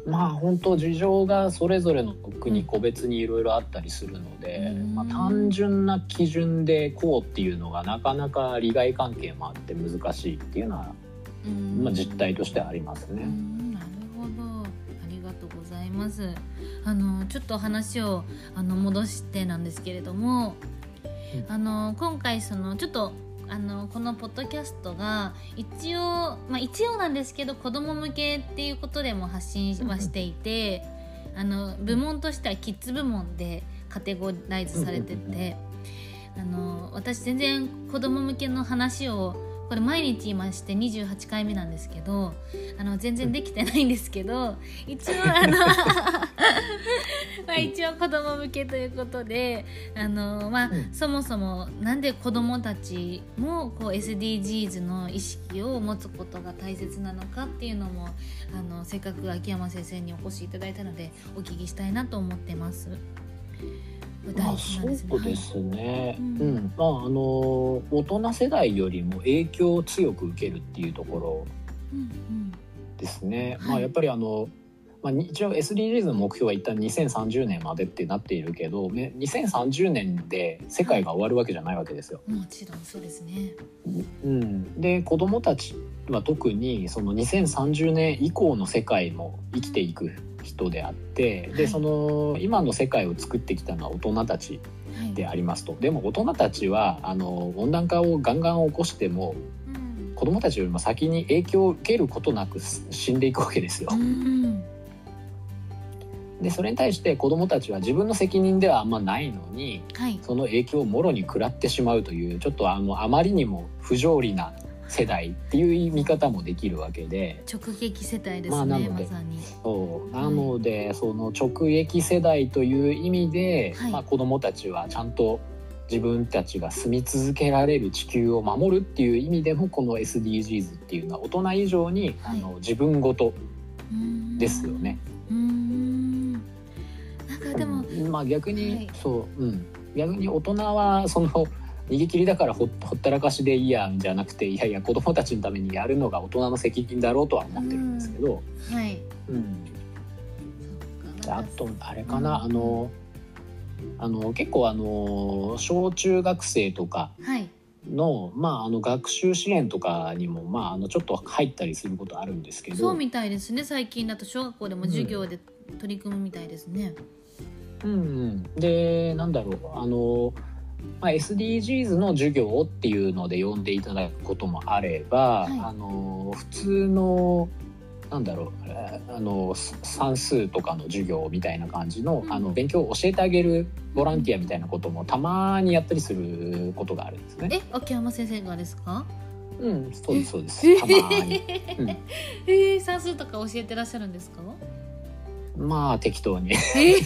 まあ本当事情がそれぞれの国個別にいろいろあったりするので、うん。まあ、単純な基準でこうっていうのがなかなか利害関係もあって難しいっていうのは、うん。まあ、実態としてはありますうね。んなるほど。ありがとうございます。あのちょっと話をあの戻してなんですけれども、うん。あの今回そのちょっとあのこのポッドキャストが一応、まあ、一応なんですけど子供向けっていうことでも発信はしていて、あの部門としてはキッズ部門でカテゴライズされてて、あの私全然子供向けの話をこれ毎日今して28回目なんですけどあの全然できてないんですけど一応あの まあ一応子供向けということであの、まあうんそもそもなんで子供たちもこう SDGs の意識を持つことが大切なのかっていうのもあのせっかく秋山先生にお越しいただいたのでお聞きしたいなと思ってます。まあ、そうですね、はいうんうん。まああの大人世代よりも影響を強く受けるっていうところうんですね、はい。まあやっぱりあの、まあ、に一応 SDGs の目標は一旦2030年までってなっているけどね2030年で世界が終わるわけじゃないわけですよ。うん、もちろんそうですね。うん、で子どもたちは特にその2030年以降の世界も生きていく人であってはい。でその今の世界を作ってきたのは大人たちはい、でありますと。でも大人たちはあの温暖化をガンガン起こしてもうん。子どもたちよりも先に影響を受けることなく死んでいくわけですよ。うん。でそれに対して子どもたちは自分の責任ではあんまないのにはい。その影響をもろに食らってしまうというちょっとあのあまりにも不条理な世代っていう見方もできるわけで。直撃世代ですね、まあなのでまさに。そう。なので、その直撃世代という意味で、はい。まあ、子どもたちはちゃんと自分たちが住み続けられる地球を守るっていう意味でもこの SDGs っていうのは大人以上に、はい。あの自分ごとですよね。うーん。なんかでも、うん。まあ逆に、はい。そう、うん、逆に大人はその逃げ切りだからほほったらかしでいいやんじゃなくていやいや子供たちのためにやるのが大人の責任だろうとは思ってるんですけど、はい。うん、であとあれかな、あのあの結構あの小中学生とかはい。の,、まあ、あの学習支援とかにも、まあ、あのちょっと入ったりすることあるんですけど。そうみたいですね。最近だと小学校でも授業で取り組むみたいですね、うんうん、でなんだろう。あの、まあ、SDGs の授業っていうので呼んでいただくこともあれば、はいあの普通のなんだろうえーあのす算数とかの授業みたいな感じの,、うんあの勉強を教えてあげるボランティアみたいなこともたまにやったりすることがあるんですね。え秋山先生がですか？うん、そうですそうです。えたまに。うんえー、算数とか教えてらっしゃるんですか？まあ適当に。えー、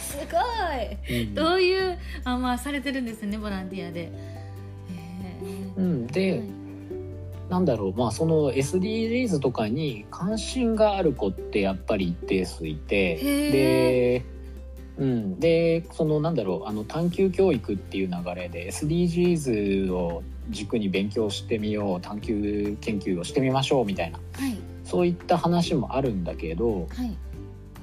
すごい。うん。どういうあまあされてるんですねボランティアで。えうん、ーで、はい。なんだろうまあその SDGs とかに関心がある子ってやっぱり一定数いてへで,、うん、でそのなんだろうあの探究教育っていう流れで SDGs を軸に勉強してみよう探究研究をしてみましょうみたいなはい。そういった話もあるんだけどはい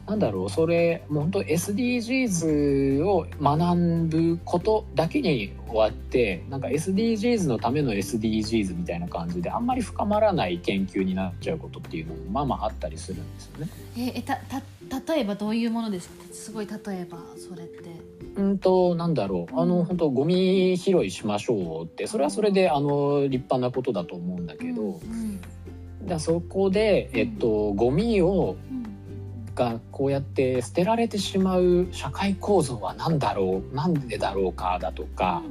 なんだろうそれもう本当 SDGs を学ぶことだけに終わってなんか SDGs のための SDGs みたいな感じであんまり深まらない研究になっちゃうことっていうのもまあまああったりするんですよね。えたた例えばどういうものですか？すごい例えばそれって。うんとなんだろうあの本当ゴミ拾いしましょうってそれはそれであの立派なことだと思うんだけど、うんだそこで、えっと、ゴミをうんがこうやって捨てられてしまう社会構造は何だろうなんでだろうかだとか、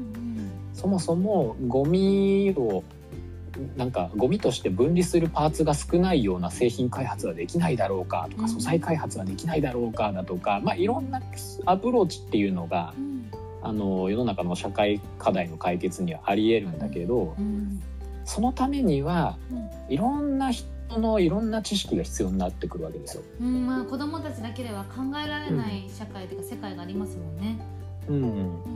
そもそもゴミをなんかゴミとして分離するパーツが少ないような製品開発はできないだろうかとか、うん。素材開発はできないだろうかだとか、まあ、いろんなアプローチっていうのがうん。あの世の中の社会課題の解決にはありえるんだけどうん。そのためにはうん。いろんな人のいろんな知識が必要になってくるわけですよ。うんまあ子供たちだけでは考えられない社会というか世界がありますもんね。うん。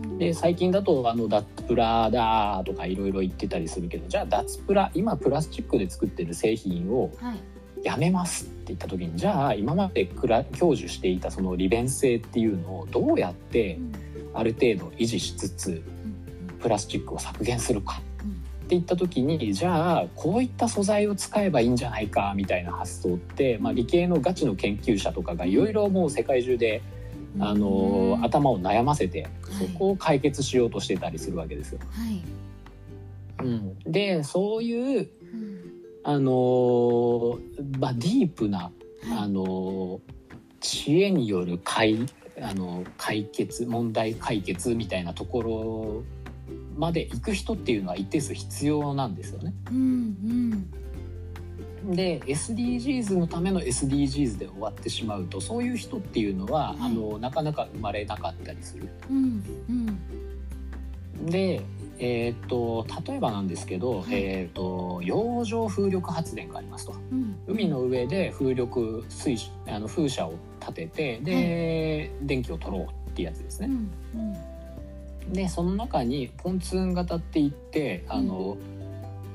うん。で最近だとあの脱プラだとかいろいろ言ってたりするけどじゃあ脱プラ今プラスチックで作ってる製品をはい。やめますって言った時にじゃあ今までくら享受していたその利便性っていうのをどうやってうん。ある程度維持しつつうん。プラスチックを削減するか。うんって言った時にじゃあこういった素材を使えばいいんじゃないかみたいな発想って、まあ、理系のガチの研究者とかがいろいろもう世界中で、うんあのうん頭を悩ませてはいそこを解決しようとしてたりするわけですよ。はい。うん、でそういううんあのーまあ、ディープな、あはい。のー知恵による解あの解決問題解決みたいなところまで行く人っていうのは一定数必要なんですよね。うんで SDGs のための SDGs で終わってしまうとそういう人っていうのは、はいあのなかなか生まれなかったりする。うんうんで、えー、と例えばなんですけど、はいえー、と洋上風力発電がありますと。うん。海の上で風力水あの風車を立ててで、電気を取ろうっていうやつですね。うんうんでその中にポンツーン型って言ってあの、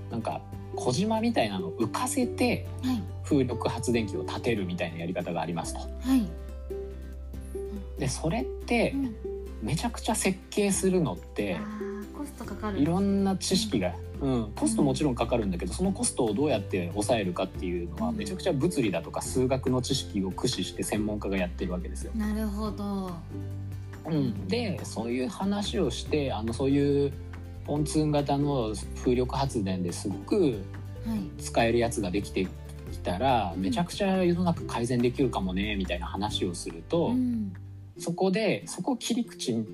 なんか小島みたいなのを浮かせてはい風力発電機を立てるみたいなやり方がありますと。はい。でそれってうんめちゃくちゃ設計するのってコストかかる。いろんな知識が、うん、コストもちろんかかるんだけどそのコストをどうやって抑えるかっていうのはうんめちゃくちゃ物理だとか数学の知識を駆使して専門家がやってるわけですよ。なるほど。うん、でそういう話をしてあのそういうポンツーン型の風力発電ですごくはい。使えるやつができてきたらうんめちゃくちゃ世の中改善できるかもねみたいな話をすると、うん。そこでそこを切り口に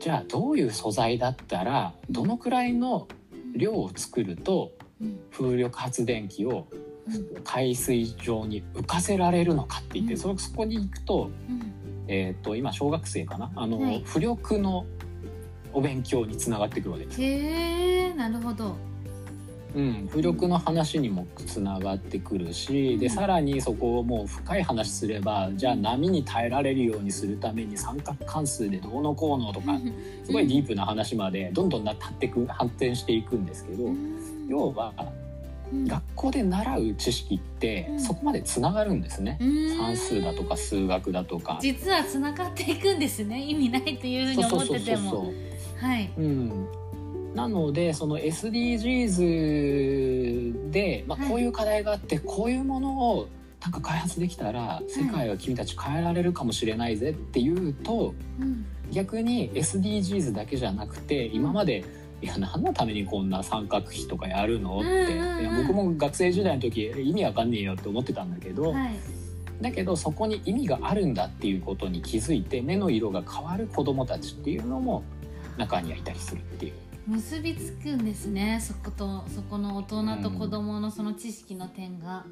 じゃあどういう素材だったらどのくらいの量を作るとうん。風力発電機をうん。海水上に浮かせられるのかって言って、うん。そそこに行くと,、うんえー、と今小学生かな？あの、はい。浮力のお勉強につながってくるわけです。へえなるほど。うん、浮力の話にもつながってくるし、うん。でさらにそこをもう深い話すればじゃあ波に耐えられるようにするために三角関数でどうのこうのとかすごいディープな話までどんどんな発ってく発展していくんですけど、うん。要はうん学校で習う知識ってうん。そこまでつながるんですね。うん。算数だとか数学だとか。実はつながっていくんですね。意味ないというふうに思ってても。はい。うん、なのでその SDGs で、まあ、はい。こういう課題があって、こういうものをなんか開発できたら世界は君たち変えられるかもしれないぜっていうとうん。逆に SDGs だけじゃなくて今までいや何のためにこんな三角比とかやるの？って、いや僕も学生時代の時意味わかんねえよって思ってたんだけど、はい。だけどそこに意味があるんだっていうことに気づいて目の色が変わる子どもたちっていうのも中にはいたりするっていう。結びつくんですねそことそこの大人と子供のその知識の点が、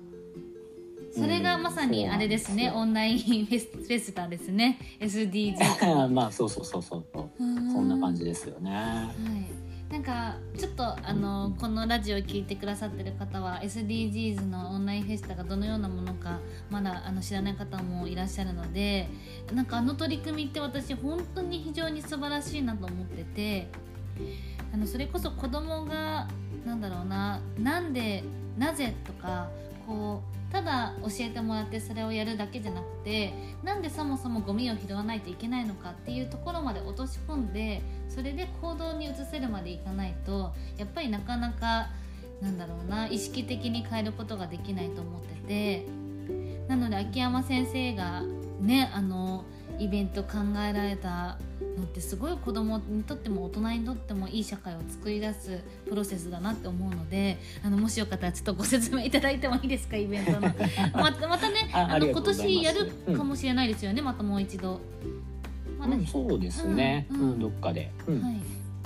それがまさにあれですね、うんオンラインフェスフェスタですね SDGs まあそうそうそうそう。そうそんな感じですよね。はい、なんかちょっとあのこのラジオを聞いてくださってる方は SDGs のオンラインフェスタがどのようなものかまだあの知らない方もいらっしゃるのでなんかあの取り組みって私本当に非常に素晴らしいなと思っててあのそれこそ子供がなんだろうななんでなぜとかこうただ教えてもらってそれをやるだけじゃなくてなんでそもそもゴミを拾わないといけないのかっていうところまで落とし込んでそれで行動に移せるまでいかないとやっぱりなかなかなんだろうな意識的に変えることができないと思っててなので秋山先生がねあのイベント考えられたのってすごい子供にとっても大人にとってもいい社会を作り出すプロセスだなって思うのであのもしよかったらちょっとご説明いただいてもいいですか？イベントの。またまたねあの今年やるかもしれないですよね、またもう一度。まだうん、そうですね、ううん。んどっかで。うん。はい。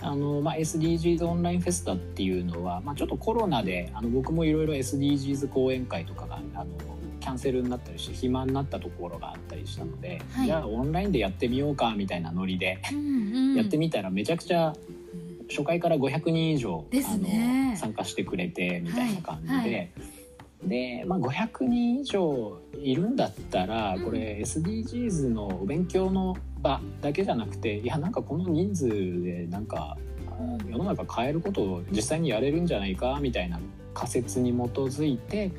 あのまあ、SDGs オンラインフェスタっていうのは、まあ、ちょっとコロナであの僕もいろいろ SDGs 講演会とかがあのキャンセルになったりして暇になったところがあったりしたので、はい。じゃあオンラインでやってみようかみたいなノリでうんうんやってみたらめちゃくちゃ初回から500人以上、ね。あの参加してくれてみたいな感じで。はいはい。で、まあ、500人以上いるんだったらうん。これ SDGs のお勉強の場だけじゃなくていやなんかこの人数でなんか世の中変えることを実際にやれるんじゃないかみたいな仮説に基づいて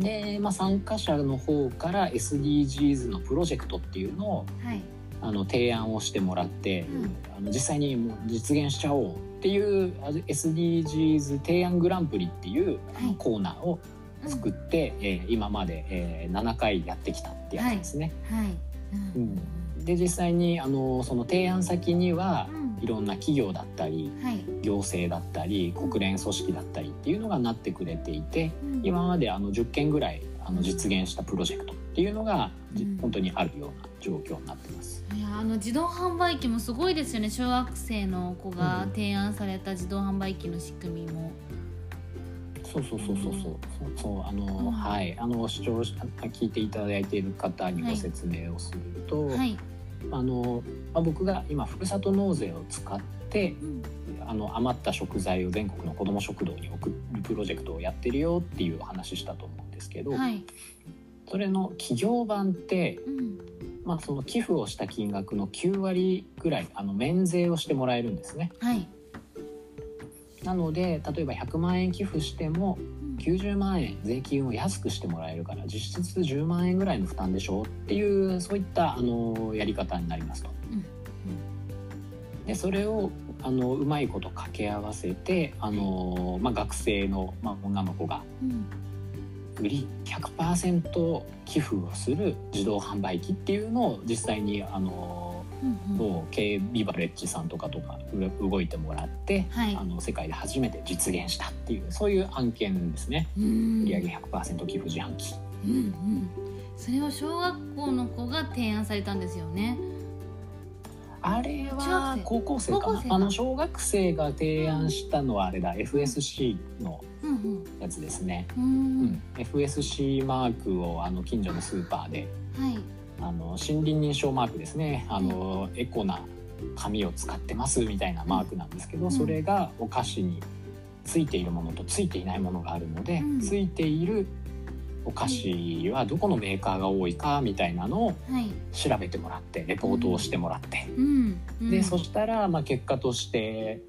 で、まあ、参加者の方から SDGs のプロジェクトっていうのをはい。あの提案をしてもらって、うん。あの実際にもう実現しちゃおうっていうあ SDGs 提案グランプリっていうはい。コーナーを作って、えー今まで、えー7回やってきたってやつですね。はい、うん。で実際にあのその提案先にはうんいろんな企業だったりはい。行政だったり国連組織だったりっていうのがなってくれていて今まであの10件ぐらいあの実現したプロジェクトっていうのが、じうん。本当にあるような状況になってます。いやあの自動販売機もすごいですよね。小学生の子が提案された自動販売機の仕組みも。そうそうそうそうそう。そうそうあの、うん。はい。あの視聴者聞いていただいている方にご説明をすると、はい、あのまあ、僕が今ふるさと納税を使ってうん。あの余った食材を全国の子ども食堂に送るプロジェクトをやってるよっていうお話したと思うんですけど、はい。それの企業版って、うん。まあ、その寄付をした金額の9割ぐらいあの免税をしてもらえるんですね。はい。なので例えば100万円寄付してもうん90万円税金を安くしてもらえるから実質10万円ぐらいの負担でしょうっていうそういったあのやり方になりますと。うん。でそれをあのうまいこと掛け合わせてあの、まあ、学生の、まあ、女の子がうん。売り100%寄付をする自動販売機っていうのを実際にあのうんうん。もう K ビバレッジさんとかとかう動いてもらって、はい。あの世界で初めて実現したっていうそういう案件ですね。うん。売上100%寄付自販機。うんうん。それを小学校の子が提案されたんですよね。あれ中は高校生かな。あの小学生が提案したのはあれだ FSC のうんやつですね、うん。ううんん、FSC マークをあの近所のスーパーではいあの森林認証マークですね。あの、エコな紙を使ってますみたいなマークなんですけど、うん。それがお菓子についているものとついていないものがあるので、うん。ついているお菓子はどこのメーカーが多いかみたいなのをはい。調べてもらってレポートをしてもらって、でそしたら、まあ、結果として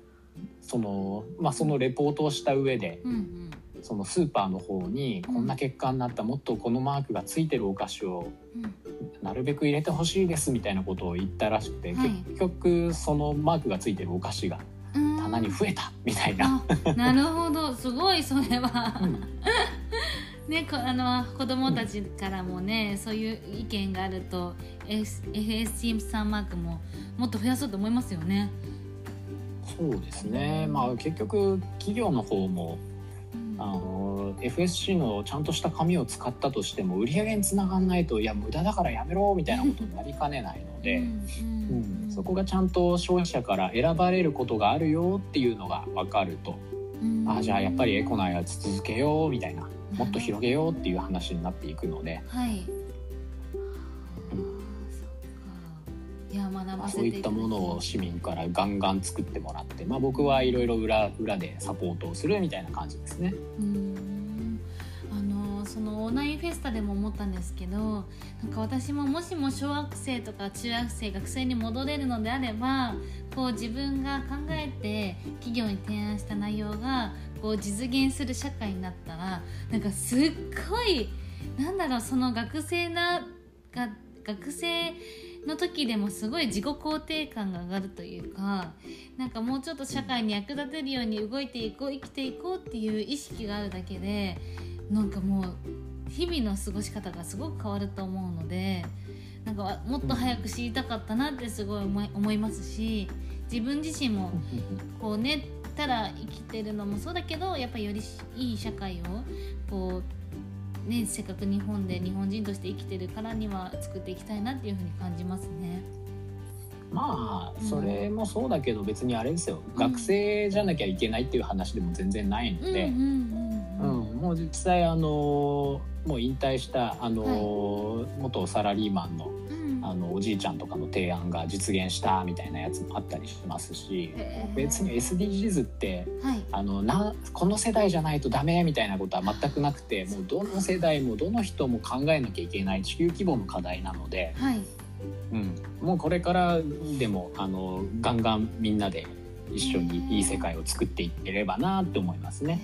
その,、まあ、そのレポートをした上でうんうんそのスーパーの方にこんな結果になったもっとこのマークがついてるお菓子をうん。なるべく入れてほしいですみたいなことを言ったらしくて、はい。結局そのマークがついてるお菓子がうん。棚に増えたみたいな。あなるほど。すごいそれは、うん。ねこあの子供たちからもね、そういう意見があると S- FSC マークももっと増やそうと思いますよね。そうですね、まあ、結局企業の方もうんあの FSC のちゃんとした紙を使ったとしても売り上げにつながんないといや無駄だからやめろみたいなことになりかねないので、うんうんそこがちゃんと消費者から選ばれることがあるよっていうのが分かると、うん。あじゃあやっぱりエコなやつ続けようみたいなもっと広げようっていう話になっていくので、はい。いや学まあ、ばそういったものを市民からガンガン作ってもらって、まあ、僕はいろいろ裏裏でサポートをするみたいな感じですね。うーんあのそのオンラインフェスタでも思ったんですけどなんか私ももしも小学生とか中学生学生に戻れるのであればこう自分が考えて企業に提案した内容がこう実現する社会になったらなんかすっごいなんだろうその学生なが学生の時でもすごい自己肯定感が上がるというかなんかもうちょっと社会に役立てるように動いていこう生きていこうっていう意識があるだけでなんかもう日々の過ごし方がすごく変わると思うのでなんかもっと早く知りたかったなってすごい思い思いますし自分自身もこうねたら生きてるのもそうだけどやっぱりよりいい社会をこうねせっかく日本で日本人として生きてるからには作っていきたいなっていうふうに感じますね。まあうんそれもそうだけど別にあれですよ、うん。学生じゃなきゃいけないっていう話でも全然ないので、うんもう実際あのもう引退したあの、元サラリーマンのうんあのおじいちゃんとかの提案が実現したみたいなやつもあったりしますし別に SDGs ってはい。あのなこの世代じゃないとダメみたいなことは全くなくてもうどの世代もどの人も考えなきゃいけない地球規模の課題なので、はい。うん、もうこれからでもあのガンガンみんなで一緒にいい世界を作っていければなって思いますね。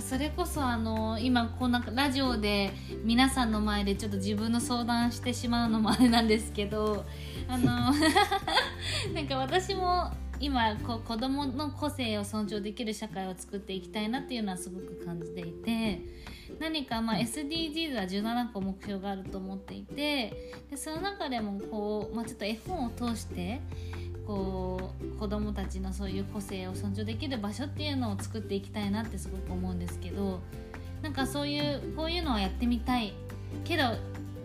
それこそあの今こんかラジオで皆さんの前でちょっと自分の相談してしまうのもあれなんですけどあの なんか私も今こう子供の個性を尊重できる社会を作っていきたいなっていうのはすごく感じていて何かまあ SDGs は17個目標があると思っていてでその中でもこう、まあ、ちょっと絵本を通してこう子どもたちのそういう個性を尊重できる場所っていうのを作っていきたいなってすごく思うんですけどなんかそういうこういうのはやってみたいけど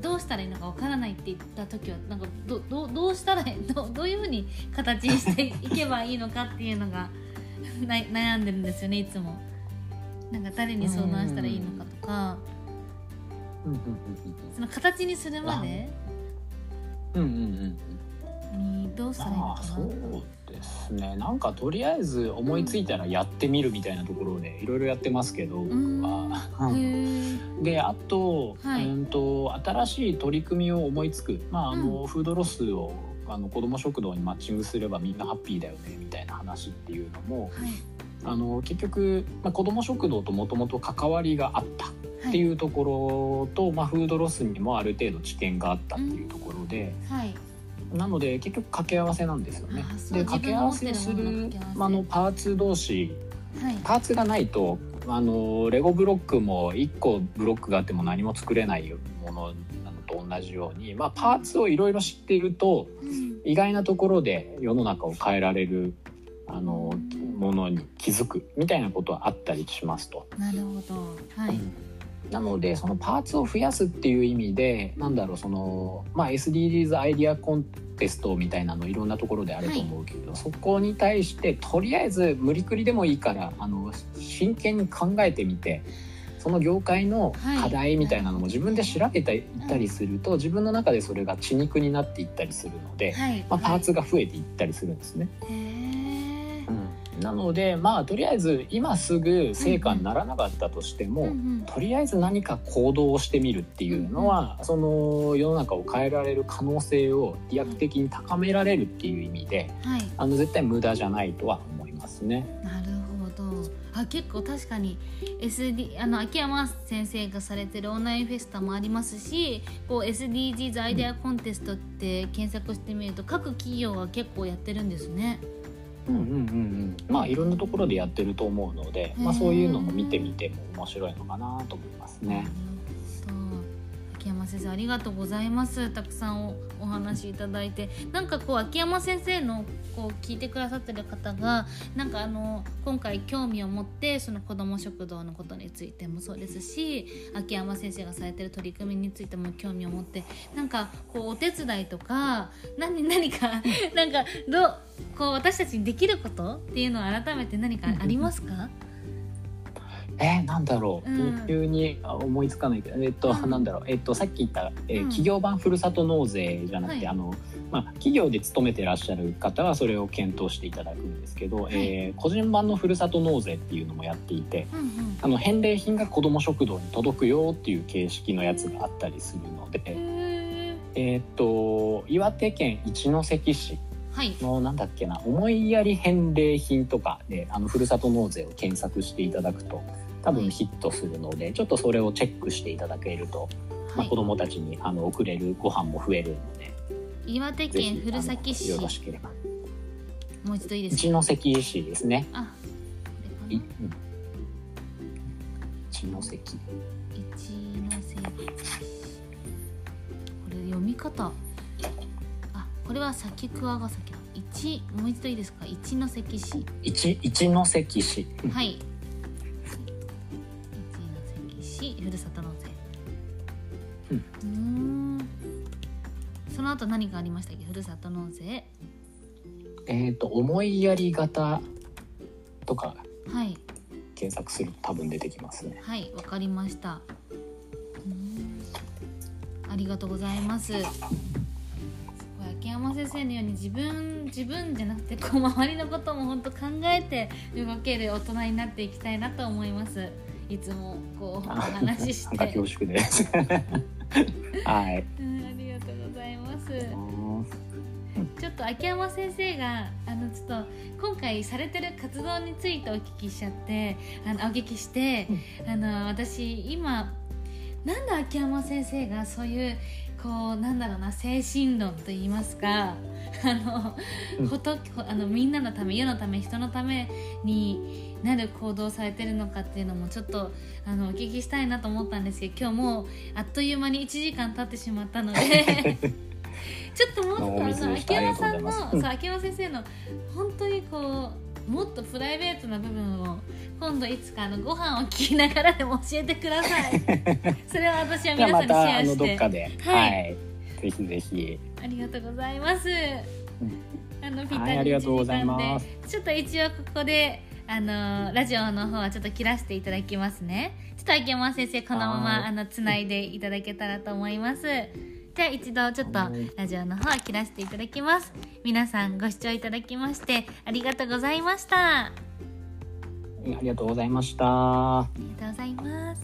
どうしたらいいのかわからないって言った時はなんかどどどうしたら どどういうふうに形にしていけばいいのかっていうのが な悩んでるんですよねいつも。なんか誰に相談したらいいのかとか。その形にするまで。うんうんうんにどうしたらいいのかな？まあそうですね。なんかとりあえず思いついたらやってみるみたいなところでいろいろやってますけど僕は。であと,、はい。うんと新しい取り組みを思いつく、まああのうフードロスをあの子ども食堂にマッチングすればみんなハッピーだよねみたいな話っていうのもはい。あの結局、まあ、子ども食堂ともともと関わりがあったはっていうところと、まあ、フードロスにもある程度知見があったっていうところで、はいなので結局掛け合わせなんですよね。で掛け合わせ。するああのパーツ同士はい。パーツがないとあのレゴブロックも1個ブロックがあっても何も作れないものなのと同じように、まあ、パーツをいろいろ知っているとうん。意外なところで世の中を変えられるあのものに気づくみたいなことはあったりしますと。なるほど。はいなのでそのパーツを増やすっていう意味でなんだろうその、まあ、SDGs アイディアコンテストみたいなのいろんなところであると思うけど、そこに対してとりあえず無理くりでもいいからあの真剣に考えてみてその業界の課題みたいなのも自分で調べていったりすると、自分の中でそれが血肉になっていったりするので、はい。まあ、パーツが増えていったりするんですね。へーなのでまあとりあえず今すぐ成果にならなかったとしても、うんうん。とりあえず何か行動をしてみるっていうのは、その世の中を変えられる可能性を飛躍的に高められるっていう意味ではい。あの絶対無駄じゃないとは思いますね。なるほど。あ結構確かに SD あの秋山先生がされてるオンラインフェスタもありますしこう SDGs アイデアコンテストって検索してみると各企業が結構やってるんですね。うんうんうんうん、まあいろんなところでやってると思うので、まあ、そういうのも見てみても面白いのかなと思いますね。先生ありがとうございます。たくさんおお話いただいて。なんかこう秋山先生のこう聞いてくださってる方がなんかあの今回興味を持ってその子ども食堂のことについてもそうですし秋山先生がされてる取り組みについても興味を持ってなんかこうお手伝いとか何何かなんかどこう私たちにできることっていうのは改めて何かありますか、えー、なんだろう、うん。急にあ思いつかないけど、えっと、うん。なんだろう、えっと、さっき言った、えーうん。企業版ふるさと納税じゃなくて、はい。あの、まあ、企業で勤めてらっしゃる方はそれを検討していただくんですけど、い。えー個人版のふるさと納税っていうのもやっていて、うんうん。あの返礼品が子ども食堂に届くよっていう形式のやつがあったりするので、へえーっと岩手県一関市ーはい。のなんだっけな思いやり返礼品とかであのふるさと納税を検索していただくと多分ヒットするので、ちょっとそれをチェックしていただけると、まあ、はい。子どもたちにあの送れるご飯も増えるので岩手県古崎市。よろしければ。もう一度いいですか？一関市ですね。あこれいかうん。一関。な一ノ瀬これ読み方。あこれは先桑ヶ崎だ。一もう一度いいですか？一ノ関市。一一関市。うんはい一ノ関市ふるさと納税うんうーんその後何がありましたっけ？ふるさと納税えっ、と思いやり型とかはい検索すると多分出てきますね。はい、わかりました。ありがとうございます。秋山先生のように自分自分じゃなくてこう周りのことも本当考えて動ける大人になっていきたいなと思います。いつもこうおあ話ししなんかて。恐縮です。はい。うん、ありがとうございます。ちょっと秋山先生があのちょっと今回されてる活動についてお聞きしちゃってあのお聞きして、あの私今なんで秋山先生がそういうこうなんだろうな精神論と言いますかあの、うんほとあのみんなのため世のため人のためになる行動をされてるのかっていうのもちょっとあのお聞きしたいなと思ったんですけど今日もうあっという間に1時間経ってしまったので ちょっともっとおあの秋山さんのそう秋山先生の本当にこうもっとプライベートな部分を今度いつかあのご飯を聞きながらでも教えてください。それは私は皆さんにシェたあのアしてどっかで、ははい。い、ぜひぜひ。ありがとうございます。あのぴったり1りがとうござい時間ま。です。ちょっと一応ここであのラジオの方はちょっと切らせていただきますね。ちょっと秋山先生このままあのつないでいただけたらと思います。じゃあ一度ちょっとラジオの方は切らせていただきます。皆さんご視聴いただきましてありがとうございました。ありがとうございました。ありがとうございます。